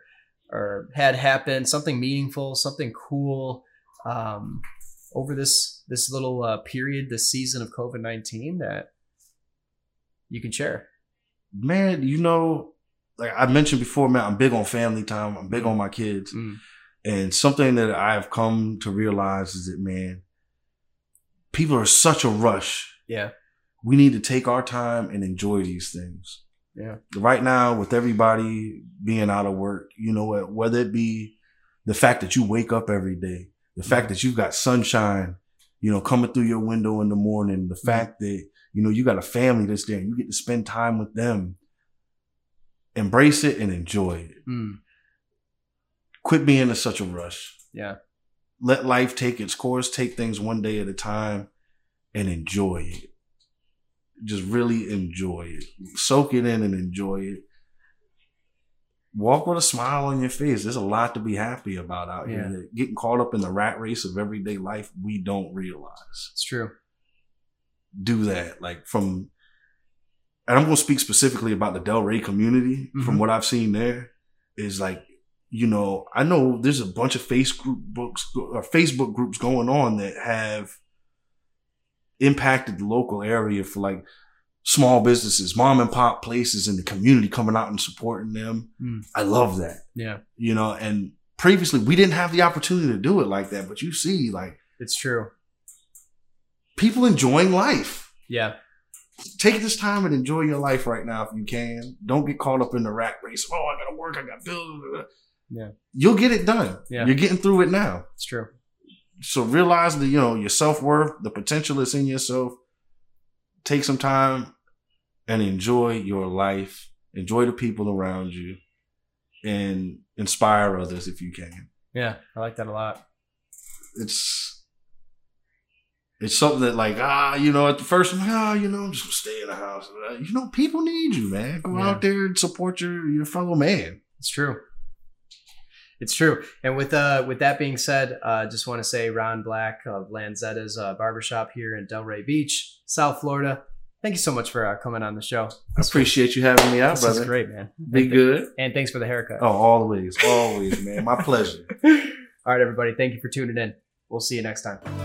or had happen, something meaningful, something cool, um, over this this little uh, period, this season of COVID nineteen that you can share. man, you know, like I mentioned before, man, I'm big on family time. I'm big on my kids. Mm. And something that I've come to realize is that, man, people are such a rush. Yeah, We need to take our time and enjoy these things. yeah, Right now, with everybody being out of work, you know what, whether it be the fact that you wake up every day, the fact that you've got sunshine, you know, coming through your window in the morning, the fact that, you know, you got a family that's there and you get to spend time with them. Embrace it and enjoy it. Mm. Quit being in such a rush. yeah, Let life take its course, take things one day at a time and enjoy it. Just really enjoy it. Soak it in and enjoy it. Walk with a smile on your face. There's a lot to be happy about out Yeah. here. Getting caught up in the rat race of everyday life, we don't realize. it's true. Do that. Like from, and I'm going to speak specifically about the Delray community. From Mhm. what I've seen there, is like, you know, I know there's a bunch of face group books or Facebook groups going on that have impacted the local area for like small businesses, mom and pop places in the community coming out and supporting them. Mm. I love that, Yeah, you know, and previously we didn't have the opportunity to do it like that, but you see like it's true. people enjoying life. Yeah, Take this time and enjoy your life right now if you can. Don't get caught up in the rat race. Oh, I gotta work, I got bills. Yeah. You'll get it done. Yeah. You're getting through it now. it's true. so realize that you know your self-worth the potential that's in yourself take some time and enjoy your life enjoy the people around you and inspire others if you can Yeah, I like that a lot. it's it's something that like ah you know at the first I'm like ah you know I'm just gonna stay in the house you know people need you man go Yeah. out there and support your your fellow man It's true. It's true. And with uh with that being said, uh just want to say Ron Black of Lanzetta's uh, barbershop here in Delray Beach, South Florida. Thank you so much for uh, coming on the show. I appreciate you having me out This is brother great, man. be and, good And thanks for the haircut. oh always always man my pleasure All right, everybody. Thank you for tuning in. We'll see you next time.